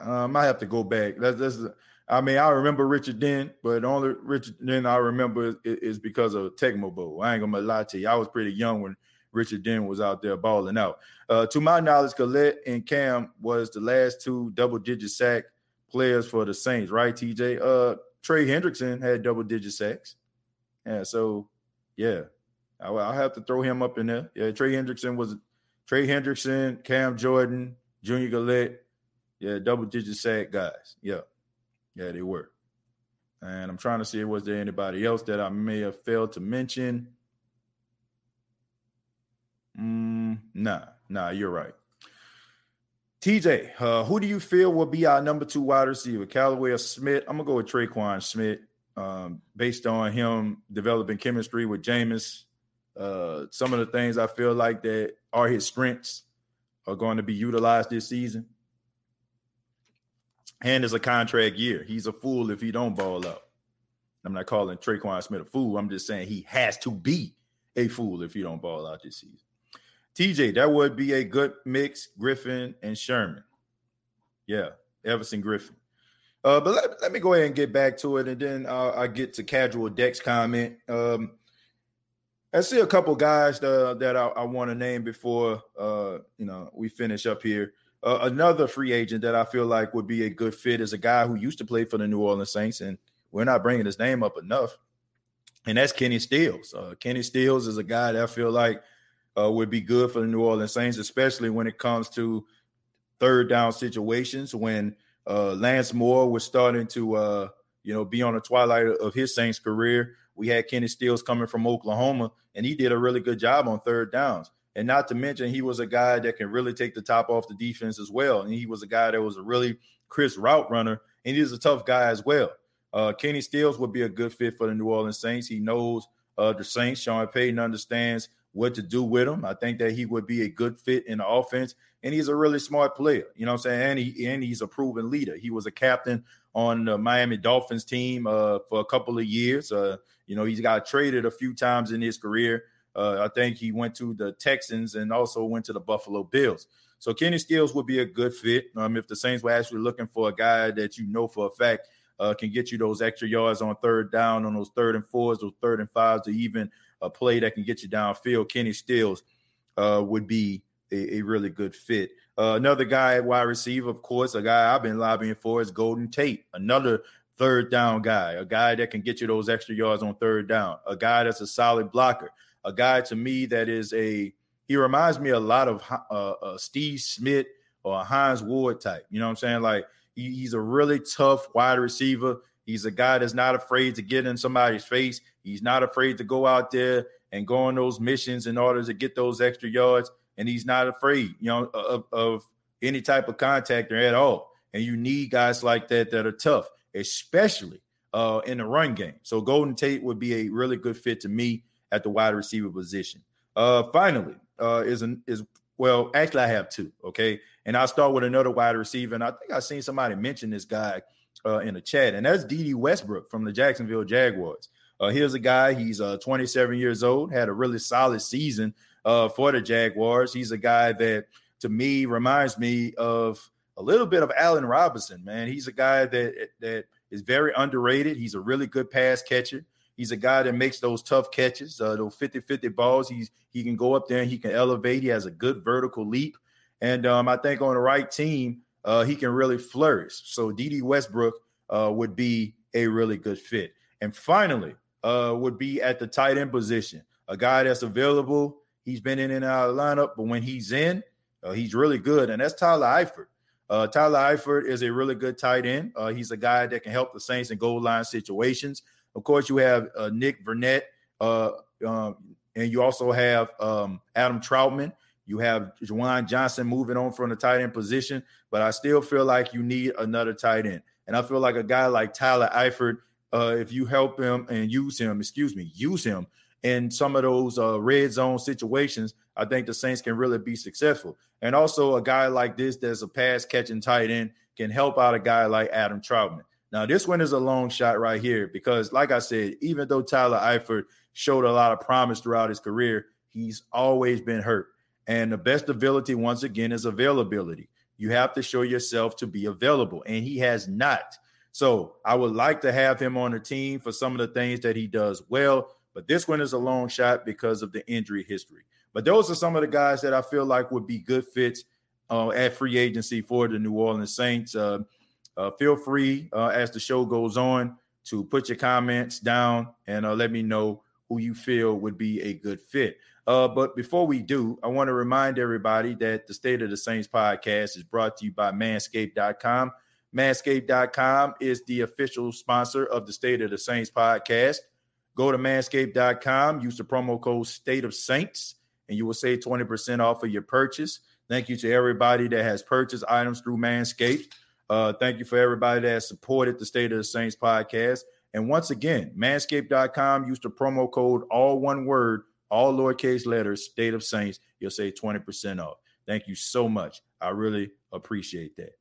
I might have to go back. That's that's. I mean, I remember Richard Dent, but the only Richard Dent I remember is, is because of Tecmo Bowl. I ain't gonna lie to you. I was pretty young when Richard Dent was out there balling out. Uh, to my knowledge, Galette and Cam was the last two double-digit sack players for the Saints, right? TJ. Uh, Trey Hendrickson had double-digit sacks. Yeah, so yeah, I, will have to throw him up in there. Yeah, Trey Hendrickson was Trey Hendrickson, Cam Jordan, Junior Galette. Yeah, double digit sack guys. Yeah, yeah, they were. And I'm trying to see was there anybody else that I may have failed to mention. Mm, nah, nah, you're right. TJ, uh, who do you feel will be our number two wide receiver, Callaway or Smith? I'm gonna go with Tre'Quan Smith, um, based on him developing chemistry with Jameis. Uh, some of the things I feel like that are his strengths are going to be utilized this season. And it's a contract year. He's a fool if he don't ball up. I'm not calling Tre'Quan Smith a fool. I'm just saying he has to be a fool if he don't ball out this season. TJ, that would be a good mix, Griffen and Sherman. Yeah, Everson Griffen. Uh, but let, let me go ahead and get back to it, and then uh, I get to casual Dex comment. Um, I see a couple guys uh, that I, I want to name before uh, you know we finish up here. Uh, another free agent that I feel like would be a good fit is a guy who used to play for the New Orleans Saints, and we're not bringing his name up enough. And that's Kenny Stills. Uh, Kenny Stills is a guy that I feel like uh, would be good for the New Orleans Saints, especially when it comes to third down situations. When uh, Lance Moore was starting to, you know, be on the twilight of his Saints career, we had Kenny Stills coming from Oklahoma, and he did a really good job on third downs. And not to mention, he was a guy that can really take the top off the defense as well. And he was a guy that was a really crisp route runner, and he's a tough guy as well. Uh, Kenny Stills would be a good fit for the New Orleans Saints. He knows uh, the Saints. Sean Payton understands what to do with him. I think that he would be a good fit in the offense, and he's a really smart player. You know what I'm saying? And he and he's a proven leader. He was a captain on the Miami Dolphins team uh, for a couple of years. Uh, you know, he's got traded a few times in his career. Uh, I think he went to the Texans and also went to the Buffalo Bills. So Kenny Stills would be a good fit um, if the Saints were actually looking for a guy that you know for a fact uh, can get you those extra yards on third down, on those third and fours, those third and fives, to even a play that can get you downfield. Kenny Stills uh, would be a, a, really good fit. Uh, another guy at wide receiver, of course, a guy I've been lobbying for is Golden Tate, another third down guy, a guy that can get you those extra yards on third down, a guy that's a solid blocker, a guy to me that is a he reminds me a lot of uh, uh, Steve Smith or Hines Ward type. You know what I'm saying? Like he, he's a really tough wide receiver. He's a guy that's not afraid to get in somebody's face. He's not afraid to go out there and go on those missions in order to get those extra yards. And he's not afraid, you know, of, of any type of contact at all. And you need guys like that that are tough, especially uh, in the run game. So Golden Tate would be a really good fit to me at the wide receiver position. Uh, finally, uh, is an is well, actually, I have two. Okay, and I'll start with another wide receiver. And I think I seen somebody mention this guy uh, in the chat, and that's Dede Westbrook from the Jacksonville Jaguars. Uh, here's a guy, he's uh, 27 years old, had a really solid season uh, for the Jaguars. He's a guy that, to me, reminds me of a little bit of Allen Robinson, man. He's a guy that that is very underrated. He's a really good pass catcher. He's a guy that makes those tough catches, uh, those 50-50 balls. He's he can go up there and he can elevate. He has a good vertical leap. And um, I think on the right team, uh, he can really flourish. So Dede Westbrook uh, would be a really good fit. And finally, uh, would be at the tight end position, a guy that's available. He's been in and out of the lineup, but when he's in, uh, he's really good. And that's Tyler Eifert. Uh, Tyler Eifert is a really good tight end. Uh, he's a guy that can help the Saints in goal line situations. Of course, you have Nick Vannett, um, and you also have um, Adam Trautman. you have Juwan Johnson moving on from the tight end position, but I still feel like you need another tight end. And I feel like a guy like Tyler Eifert, uh, if you help him and use him, excuse me, use him in some of those uh, red zone situations, I think the Saints can really be successful. And also, a guy like this that's a pass catching tight end can help out a guy like Adam Trautman. Now, this one is a long shot right here because, like I said, even though Tyler Eifert showed a lot of promise throughout his career, he's always been hurt. And the best ability, once again, is availability. You have to show yourself to be available, and he has not. So I would like to have him on the team for some of the things that he does well, but this one is a long shot because of the injury history. But those are some of the guys that I feel like would be good fits uh, at free agency for the New Orleans Saints. Uh, uh, feel free uh, as the show goes on to put your comments down and uh, let me know who you feel would be a good fit. Uh, but before we do, I want to remind everybody that the State of the Saints podcast is brought to you by manscaped.com. Manscaped.com is the official sponsor of the State of the Saints podcast. Go to manscaped.com, use the promo code State of Saints, and you will save 20% off of your purchase. Thank you to everybody that has purchased items through Manscaped. Uh, thank you for everybody that has supported the State of the Saints podcast. And once again, manscaped.com, use the promo code, all one word, all lowercase letters, State of Saints. You'll save 20% off. Thank you so much. I really appreciate that.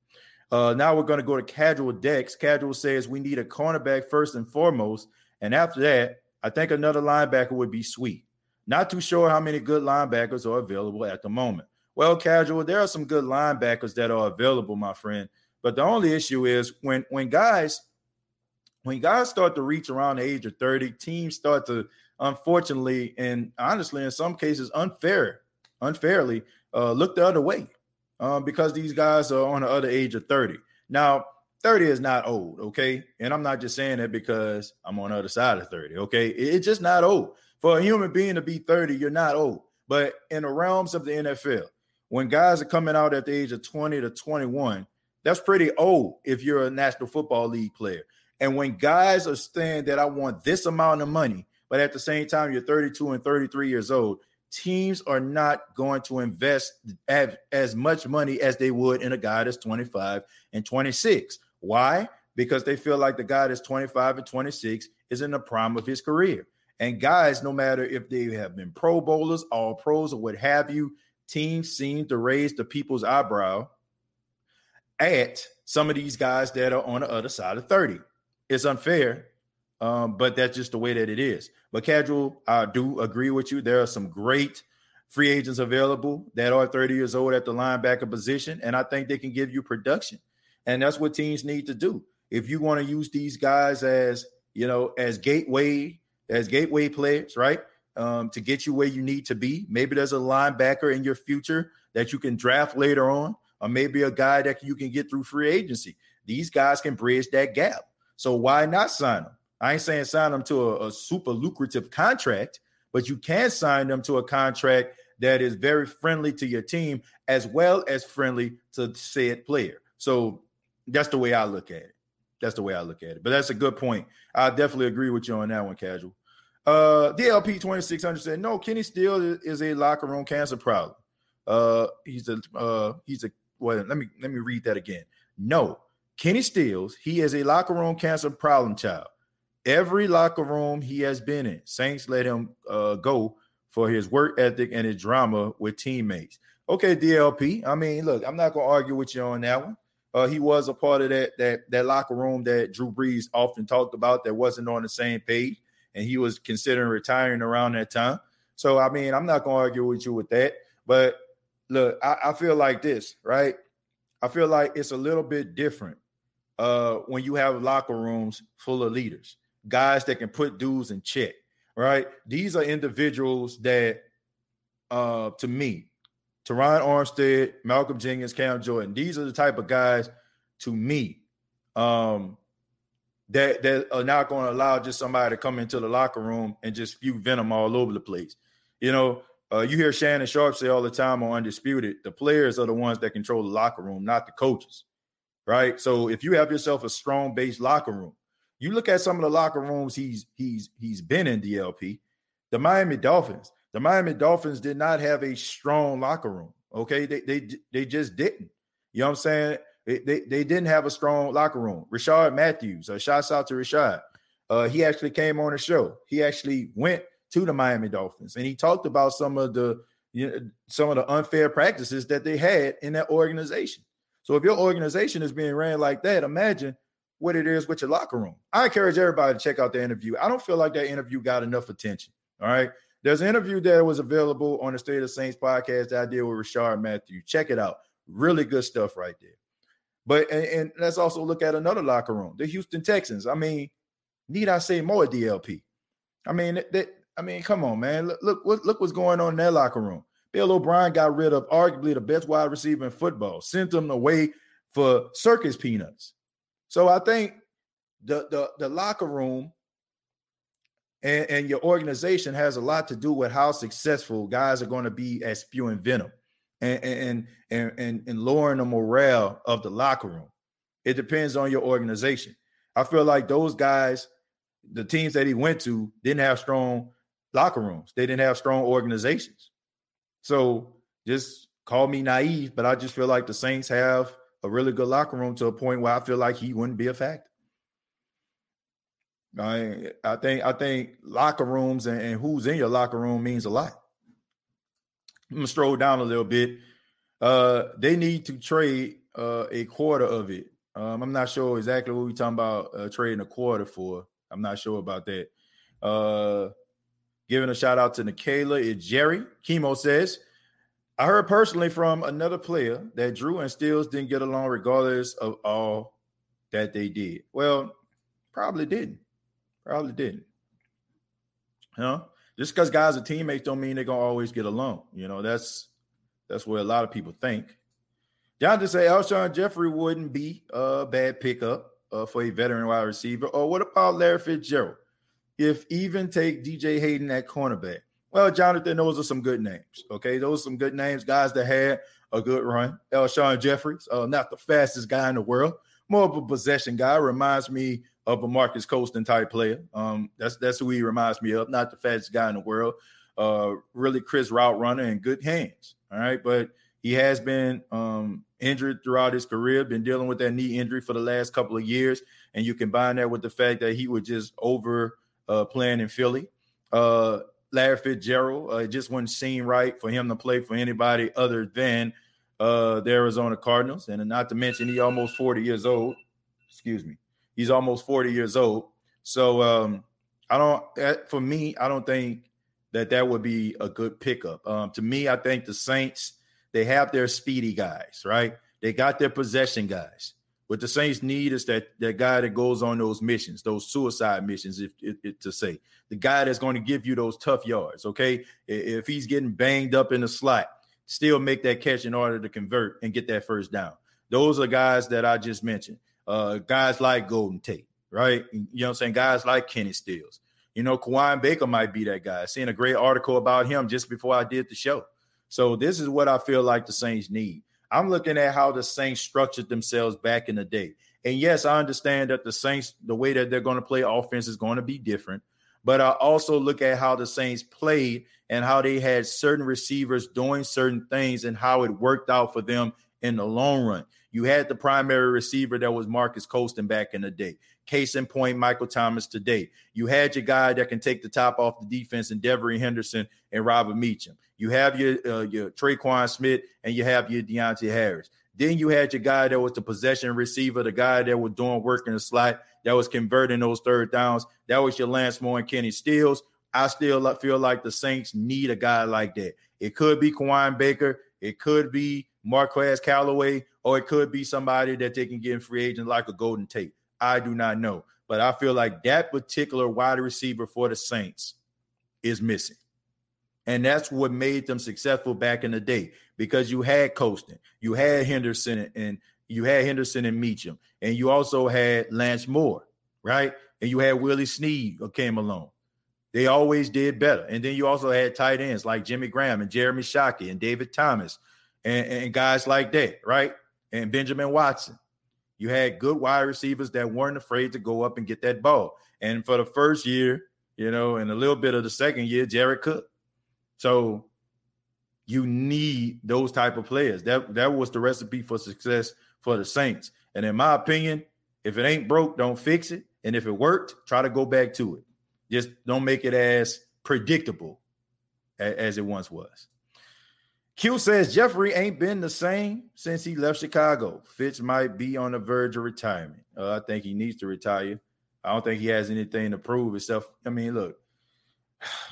Uh, now we're going to go to Casual Dex. Casual says we need a cornerback first and foremost. And after that, I think another linebacker would be sweet. Not too sure how many good linebackers are available at the moment. Well, Casual, there are some good linebackers that are available, my friend. But the only issue is when when guys when guys start to reach around the age of 30, teams start to unfortunately and honestly in some cases unfair unfairly uh, look the other way um, because these guys are on the other age of 30. Now, 30 is not old, okay? And I'm not just saying that because I'm on the other side of 30, okay? It's just not old. For a human being to be 30, you're not old. But in the realms of the NFL, when guys are coming out at the age of 20 to 21, that's pretty old if you're a National Football League player. And when guys are saying that I want this amount of money, but at the same time you're 32 and 33 years old, teams are not going to invest as much money as they would in a guy that's 25 and 26. Why? Because they feel like the guy that's 25 and 26 is in the prime of his career. And guys, no matter if they have been pro bowlers, all pros, or what have you, teams seem to raise the people's eyebrow at some of these guys that are on the other side of 30. It's unfair, um, but that's just the way that it is. But casual, I do agree with you. There are some great free agents available that are 30 years old at the linebacker position, and I think they can give you production. And that's what teams need to do. If you want to use these guys as, you know, as gateway, as gateway players, right? Um, to get you where you need to be. Maybe there's a linebacker in your future that you can draft later on, or maybe a guy that you can get through free agency. These guys can bridge that gap. So why not sign them? I ain't saying sign them to a, a super lucrative contract, but you can sign them to a contract that is very friendly to your team as well as friendly to said player. So that's the way I look at it. That's the way I look at it. But that's a good point. I definitely agree with you on that one, casual. Uh, DLP 2600 said, no, Kenny Steele is a locker room cancer problem. Uh, he's a uh, he's a well, let me let me read that again. No, Kenny Stills, he is a locker room cancer problem child. Every locker room he has been in, Saints let him uh, go for his work ethic and his drama with teammates. Okay, DLP. I mean, look, I'm not gonna argue with you on that one. Uh, he was a part of that that that locker room that Drew Brees often talked about that wasn't on the same page, and he was considering retiring around that time. So I mean, I'm not gonna argue with you with that. But look, I, I feel like this, right? I feel like it's a little bit different uh, when you have locker rooms full of leaders, guys that can put dudes in check, right? These are individuals that, uh, to me, Terron Armstead, Malcolm Jenkins, Cam Jordan, these are the type of guys, to me, um, that that are not going to allow just somebody to come into the locker room and just spew venom all over the place. You know, uh, you hear Shannon Sharpe say all the time on Undisputed, the players are the ones that control the locker room, not the coaches right? So if you have yourself a strong base locker room, you look at some of the locker rooms he's he's he's been in DLP. The Miami Dolphins, the Miami Dolphins did not have a strong locker room. Okay, they they they just didn't. You know what I'm saying? They, they, they didn't have a strong locker room. Rishard Matthews, uh, shouts out to Rishard. Uh, he actually came on the show. He actually went to the Miami Dolphins and he talked about some of the you know, some of the unfair practices that they had in that organization. So if your organization is being ran like that, imagine what it is with your locker room. I encourage everybody to check out the interview. I don't feel like that interview got enough attention. All right. There's an interview that was available on the State of Saints podcast that I did with Rishard Matthew. Check it out. Really good stuff right there. But and, and let's also look at another locker room, the Houston Texans. I mean, need I say more DLP? I mean, that, I mean, come on, man. Look, look, look what's going on in their locker room. Bill O'Brien got rid of arguably the best wide receiver in football, sent him away for circus peanuts. So I think the the, the locker room And, and your organization has a lot to do with how successful guys are going to be at spewing venom and and and and, and lowering the morale of the locker room. It depends on your organization. I feel like those guys, the teams that he went to, didn't have strong locker rooms. They didn't have strong organizations. So just call me naive, but I just feel like the Saints have a really good locker room to a point where I feel like he wouldn't be a factor. I I think I think locker rooms and, and who's in your locker room means a lot. I'm gonna stroll down a little bit. Uh, they need to trade uh, a quarter of it. Um, I'm not sure exactly what we're talking about uh, trading a quarter for. I'm not sure about that. Uh, giving a shout out to Nikayla is Jerry. Chemo says, I heard personally from another player that Drew and Stills didn't get along regardless of all that they did. Well, probably didn't. Probably didn't. You know, just because guys are teammates don't mean they're gonna always get along. You know, that's that's what a lot of people think. John just say Alshon Jeffery wouldn't be a bad pickup uh, for a veteran wide receiver. Or what about Larry Fitzgerald? If even take DJ Hayden at cornerback. Well, Jonathan, those are some good names. Okay, those are some good names, guys that had a good run. Alshon Jeffries, uh, not the fastest guy in the world, more of a possession guy. Reminds me of a Marques Colston type player. Um, that's that's who he reminds me of. Not the fastest guy in the world. Uh, really Chris route runner and good hands. All right, but he has been um, injured throughout his career. Been dealing with that knee injury for the last couple of years, and you combine that with the fact that he was just over uh, playing in Philly. Uh, Larry Fitzgerald uh, it just wasn't seen right for him to play for anybody other than uh, the Arizona Cardinals, and not to mention he almost forty years old. Excuse me. He's almost 40 years old. So um, I don't, for me, I don't think that that would be a good pickup. Um, to me, I think the Saints, they have their speedy guys, right? They got their possession guys. What the Saints need is that that guy that goes on those missions, those suicide missions, if, if, if, to say the guy that's going to give you those tough yards. Okay, if he's getting banged up in the slot, still make that catch in order to convert and get that first down. Those are guys that I just mentioned uh, guys like Golden Tate, right? You know what I'm saying? Guys like Kenny Stills. You know, Kawaan Baker might be that guy. I seen a great article about him just before I did the show. So this is what I feel like the Saints need. I'm looking at how the Saints structured themselves back in the day. And yes, I understand that the Saints, the way that they're going to play offense is going to be different. But I also look at how the Saints played and how they had certain receivers doing certain things and how it worked out for them in the long run. You had the primary receiver that was Marques Colston back in the day. Case in point, Michael Thomas today. You had your guy that can take the top off the defense and Devery Henderson and Robert Meacham. You have your uh, your Tre'Quan Smith and you have your Deonte Harris. Then you had your guy that was the possession receiver, the guy that was doing work in the slot, that was converting those third downs. That was your Lance Moore and Kenny Stills. I still feel like the Saints need a guy like that. It could be Kawaan Baker. It could be Marquez Callaway, or it could be somebody that they can get in free agent like a Golden Tate. I do not know. But I feel like that particular wide receiver for the Saints is missing. And that's what made them successful back in the day because you had Colston, you had Henderson, and you had Henderson and Meacham, and you also had Lance Moore, right? And you had Willie Snead came along. They always did better. And then you also had tight ends like Jimmy Graham and Jeremy Shockey and David Thomas and, and guys like that, right? And Benjamin Watson. You had good wide receivers that weren't afraid to go up and get that ball. And for the first year, you know, and a little bit of the second year, Jared Cook. So you need those type of players. That that was the recipe for success for the Saints. And in my opinion, if it ain't broke, don't fix it. And if it worked, try to go back to it. Just don't make it as predictable as, as it once was. Q says Jeffery ain't been the same since he left Chicago. Fitz might be on the verge of retirement. Uh, I think he needs to retire. I don't think he has anything to prove except, I mean, look,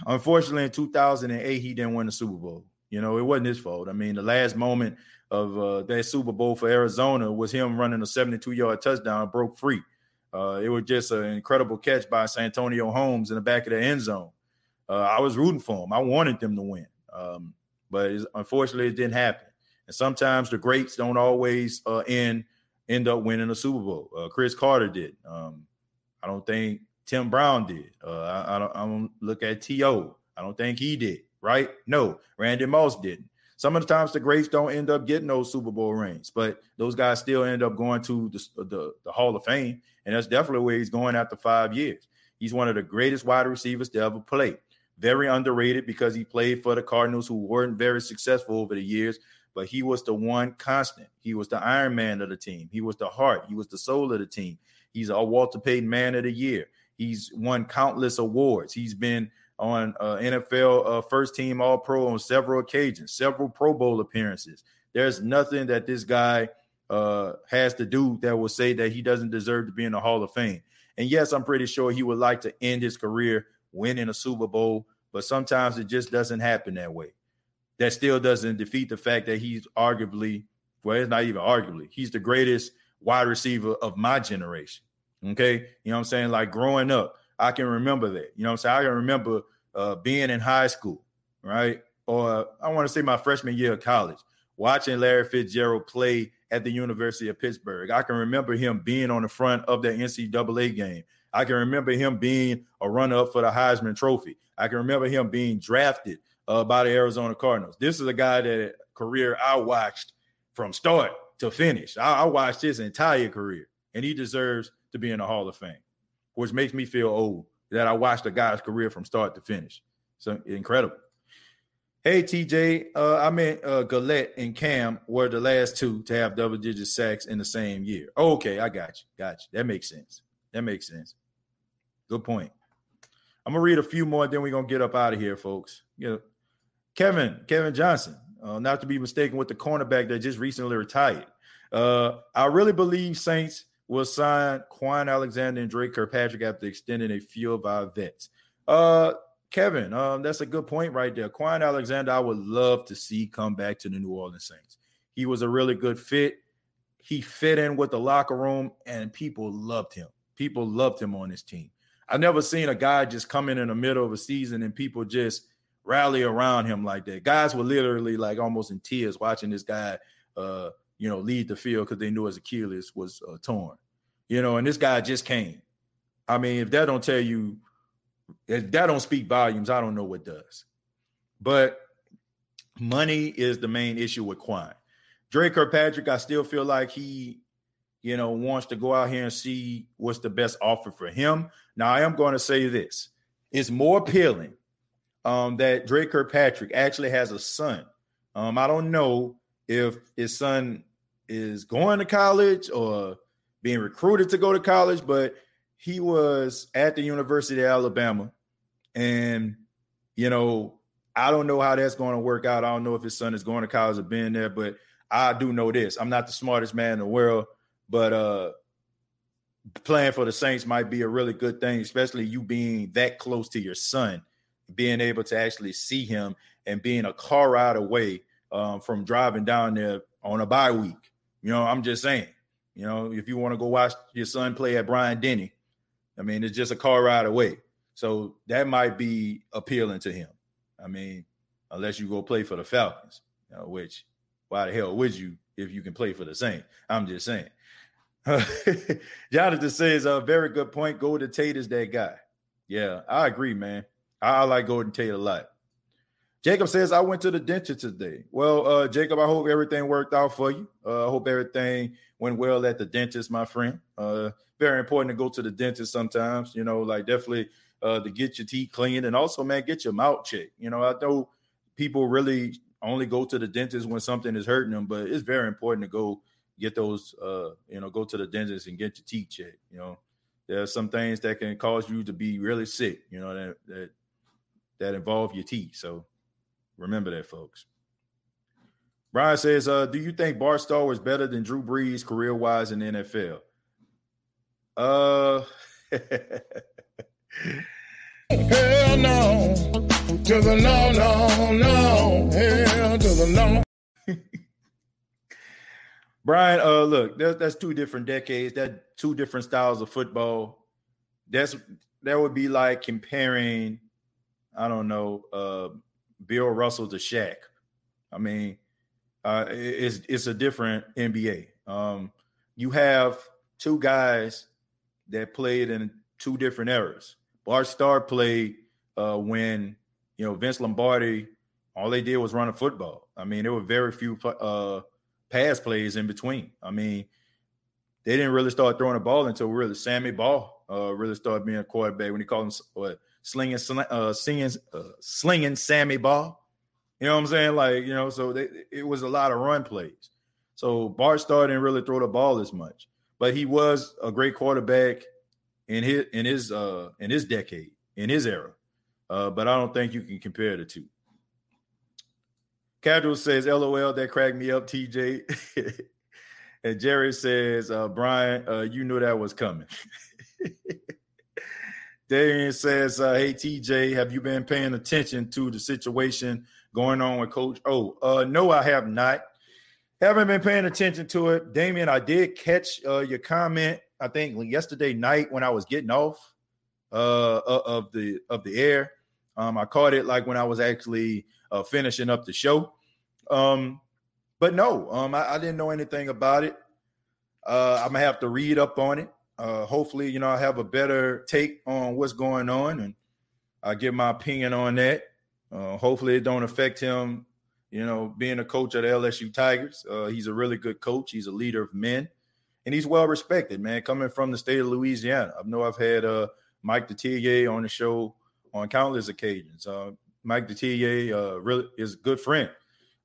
unfortunately in 2008, he didn't win the Super Bowl. You know, it wasn't his fault. I mean, the last moment of uh, that Super Bowl for Arizona was him running a 72 yard touchdown, broke free. Uh, it was just an incredible catch by Santonio Holmes in the back of the end zone. Uh, I was rooting for him. I wanted them to win. Um, but unfortunately, it didn't happen. And sometimes the greats don't always uh, end end up winning a Super Bowl. Uh, Cris Carter did. Um, I don't think Tim Brown did. Uh, I, I, don't, I don't look at T.O. I don't think he did, right? No, Randy Moss didn't. Some of the times the greats don't end up getting those Super Bowl rings, but those guys still end up going to the, the, the Hall of Fame. And that's definitely where he's going after five years. He's one of the greatest wide receivers to ever play. Very underrated because he played for the Cardinals, who weren't very successful over the years, but he was the one constant. He was the Iron Man of the team. He was the heart. He was the soul of the team. He's a Walter Payton Man of the Year. He's won countless awards. He's been on uh, NFL uh, first team All Pro on several occasions, several Pro Bowl appearances. There's nothing that this guy uh, has to do that will say that he doesn't deserve to be in the Hall of Fame. And yes, I'm pretty sure he would like to end his career winning a Super Bowl, but sometimes it just doesn't happen that way. That still doesn't defeat the fact that he's arguably, well, it's not even arguably, he's the greatest wide receiver of my generation. Okay. You know what I'm saying? Like growing up, I can remember that. You know what I'm saying? I can remember uh, being in high school, right? Or I want to say my freshman year of college, watching Larry Fitzgerald play at the University of Pittsburgh. I can remember him being on the front of the NCAA game. I can remember him being a runner up for the Heisman Trophy. I can remember him being drafted uh, by the Arizona Cardinals. This is a guy that career I watched from start to finish. I, I watched his entire career, and he deserves to be in the Hall of Fame, which makes me feel old that I watched a guy's career from start to finish. So incredible. Hey TJ, uh, I meant uh, and Cam were the last two to have double digit sacks in the same year. okay, I got you. Got you. That makes sense. That makes sense. Good point. I'm gonna read a few more, then we're gonna get up out of here, folks. You know, Kevin, Kevin Johnson, uh, not to be mistaken with the cornerback that just recently retired. Uh, I really believe Saints will sign Kwon Alexander and Dre Kirkpatrick after extending a few of our vets. Uh, Kevin, um, that's a good point right there. Kwon Alexander, I would love to see come back to the New Orleans Saints. He was a really good fit. He fit in with the locker room, and people loved him. People loved him on this team. I've never seen a guy just come in in the middle of a season and people just rally around him like that. Guys were literally like almost in tears watching this guy, uh, you know, lead the field because they knew his Achilles was uh, torn. You know, and this guy just came. I mean, if that don't tell you if that don't speak volumes, I don't know what does. But money is the main issue with Kwon. Dre Kirkpatrick, I still feel like he, you know, wants to go out here and see what's the best offer for him. Now, I am going to say this: it's more appealing um, that Dre Kirkpatrick actually has a son. Um, I don't know if his son is going to college or being recruited to go to college, but he was at the University of Alabama, and you know, I don't know how that's going to work out. I don't know if his son is going to college or being there, but I do know this: I'm not the smartest man in the world, but uh, playing for the Saints might be a really good thing, especially you being that close to your son, being able to actually see him and being a car ride away um, from driving down there on a bye week. You know, I'm just saying. You know, if you want to go watch your son play at Bryant Denny, I mean, it's just a car ride away. So that might be appealing to him. I mean, unless you go play for the Falcons, you know, which why the hell would you if you can play for the Saints? I'm just saying. Jonathan says a very good point. Golden Tate is that guy. Yeah, I agree, man. I, I like Golden Tate a lot. Jacob says, I went to the dentist today. Well, uh, Jacob, I hope everything worked out for you. Uh, I hope everything went well at the dentist, my friend. Uh, very important to go to the dentist sometimes, you know, like definitely uh, to get your teeth cleaned and also, man, get your mouth checked. You know, I know people really only go to the dentist when something is hurting them, but it's very important to go get those, uh, you know, go to the dentist and get your teeth checked. You know, there are some things that can cause you to be really sick, you know, that, that, that involve your teeth. So, Remember that, folks. Brian says, uh, do you think Bart Starr was better than Drew Brees career wise in the NFL? Uh Hell no. To the no, no, no. Hell to the no. Brian, uh, look, that's that's two different decades. That two different styles of football. That's that would be like comparing, I don't know, uh, Bill Russell to Shaq. I mean, uh, it's it's a different NBA. Um, you have two guys that played in two different eras. Bart Starr played uh, when you know Vince Lombardi. All they did was run a football. I mean, there were very few uh, pass plays in between. I mean, they didn't really start throwing the ball until really Sammy Baugh uh, really started being a quarterback when he called him what slinging, uh, singing, uh, slinging Sammy Baugh. You know what I'm saying? Like you know, so they, it was a lot of run plays. So Bart Starr didn't really throw the ball as much, but he was a great quarterback in his in his uh in his decade in his era. Uh, but I don't think you can compare the two. Casual says, "LOL, that cracked me up." TJ and Jerry says, uh, "Brian, uh, you knew that was coming." Darian says, uh, "Hey TJ, have you been paying attention to the situation going on with Coach O?" Uh, no, I have not. Haven't been paying attention to it, Damien. I did catch uh, your comment I think yesterday night when I was getting off uh, of the of the air. Um, I caught it like when I was actually uh, finishing up the show. Um, but no, um, I, I, didn't know anything about it. Uh, I'm gonna have to read up on it. Uh, hopefully, you know, I have a better take on what's going on, and I give my opinion on that. Uh, hopefully, it don't affect him. You know, being a coach at the LSU Tigers, uh, he's a really good coach. He's a leader of men and he's well respected, man. Coming from the state of Louisiana, I know I've had uh, Mike Detillier on the show on countless occasions. Uh, Mike Detillier uh, really is a good friend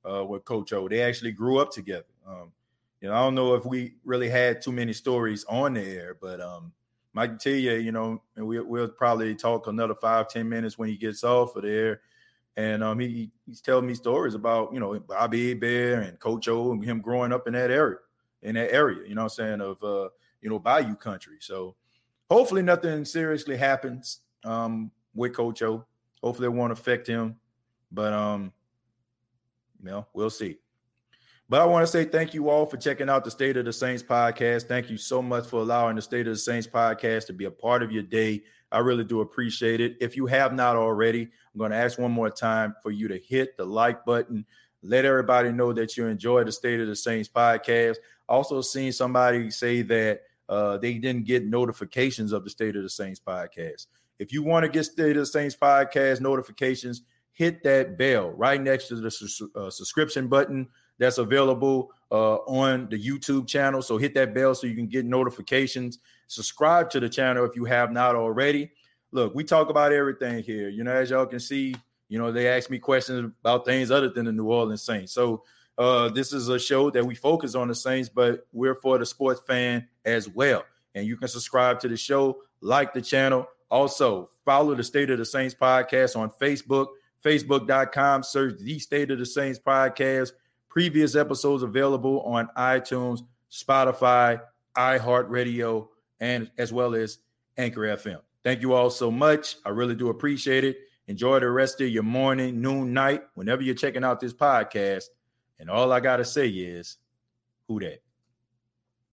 with Coach O. They actually grew up together. Um, you know, I don't know if we really had too many stories on the air, but um, I can tell you you know, and we, will probably talk another five ten minutes when he gets off of there. And um, he, he's telling me stories about, you know, Bobby Hebert and Coach O and him growing up in that area in that area, you know I'm saying, of uh, you know, Bayou country. So hopefully nothing seriously happens um with Coach O. Hopefully it won't affect him. But um, you know, we'll see. But I want to say thank you all for checking out the State of the Saints podcast. Thank you so much for allowing the State of the Saints podcast to be a part of your day. I really do appreciate it. If you have not already, I'm going to ask one more time for you to hit the like button. Let everybody know that you enjoy the State of the Saints podcast. Also, seen somebody say that uh, they didn't get notifications of the State of the Saints podcast. If you want to get State of the Saints podcast notifications, hit that bell right next to the su- uh, subscription button that's available uh, on the YouTube channel. So hit that bell so you can get notifications. Subscribe to the channel if you have not already. Look, we talk about everything here. You know, as y'all can see, you know, they ask me questions about things other than the New Orleans Saints. So uh, this is a show that we focus on the Saints, but we're for the sports fan as well. And you can subscribe to the show, like the channel. Also, follow the State of the Saints podcast on Facebook, facebook.com. Search the State of the Saints podcast. Previous episodes available on iTunes, Spotify, iHeartRadio, and as well as Anchor FM. Thank you all so much. I really do appreciate it. Enjoy the rest of your morning, noon, night, whenever you're checking out this podcast. And all I got to say is, who that?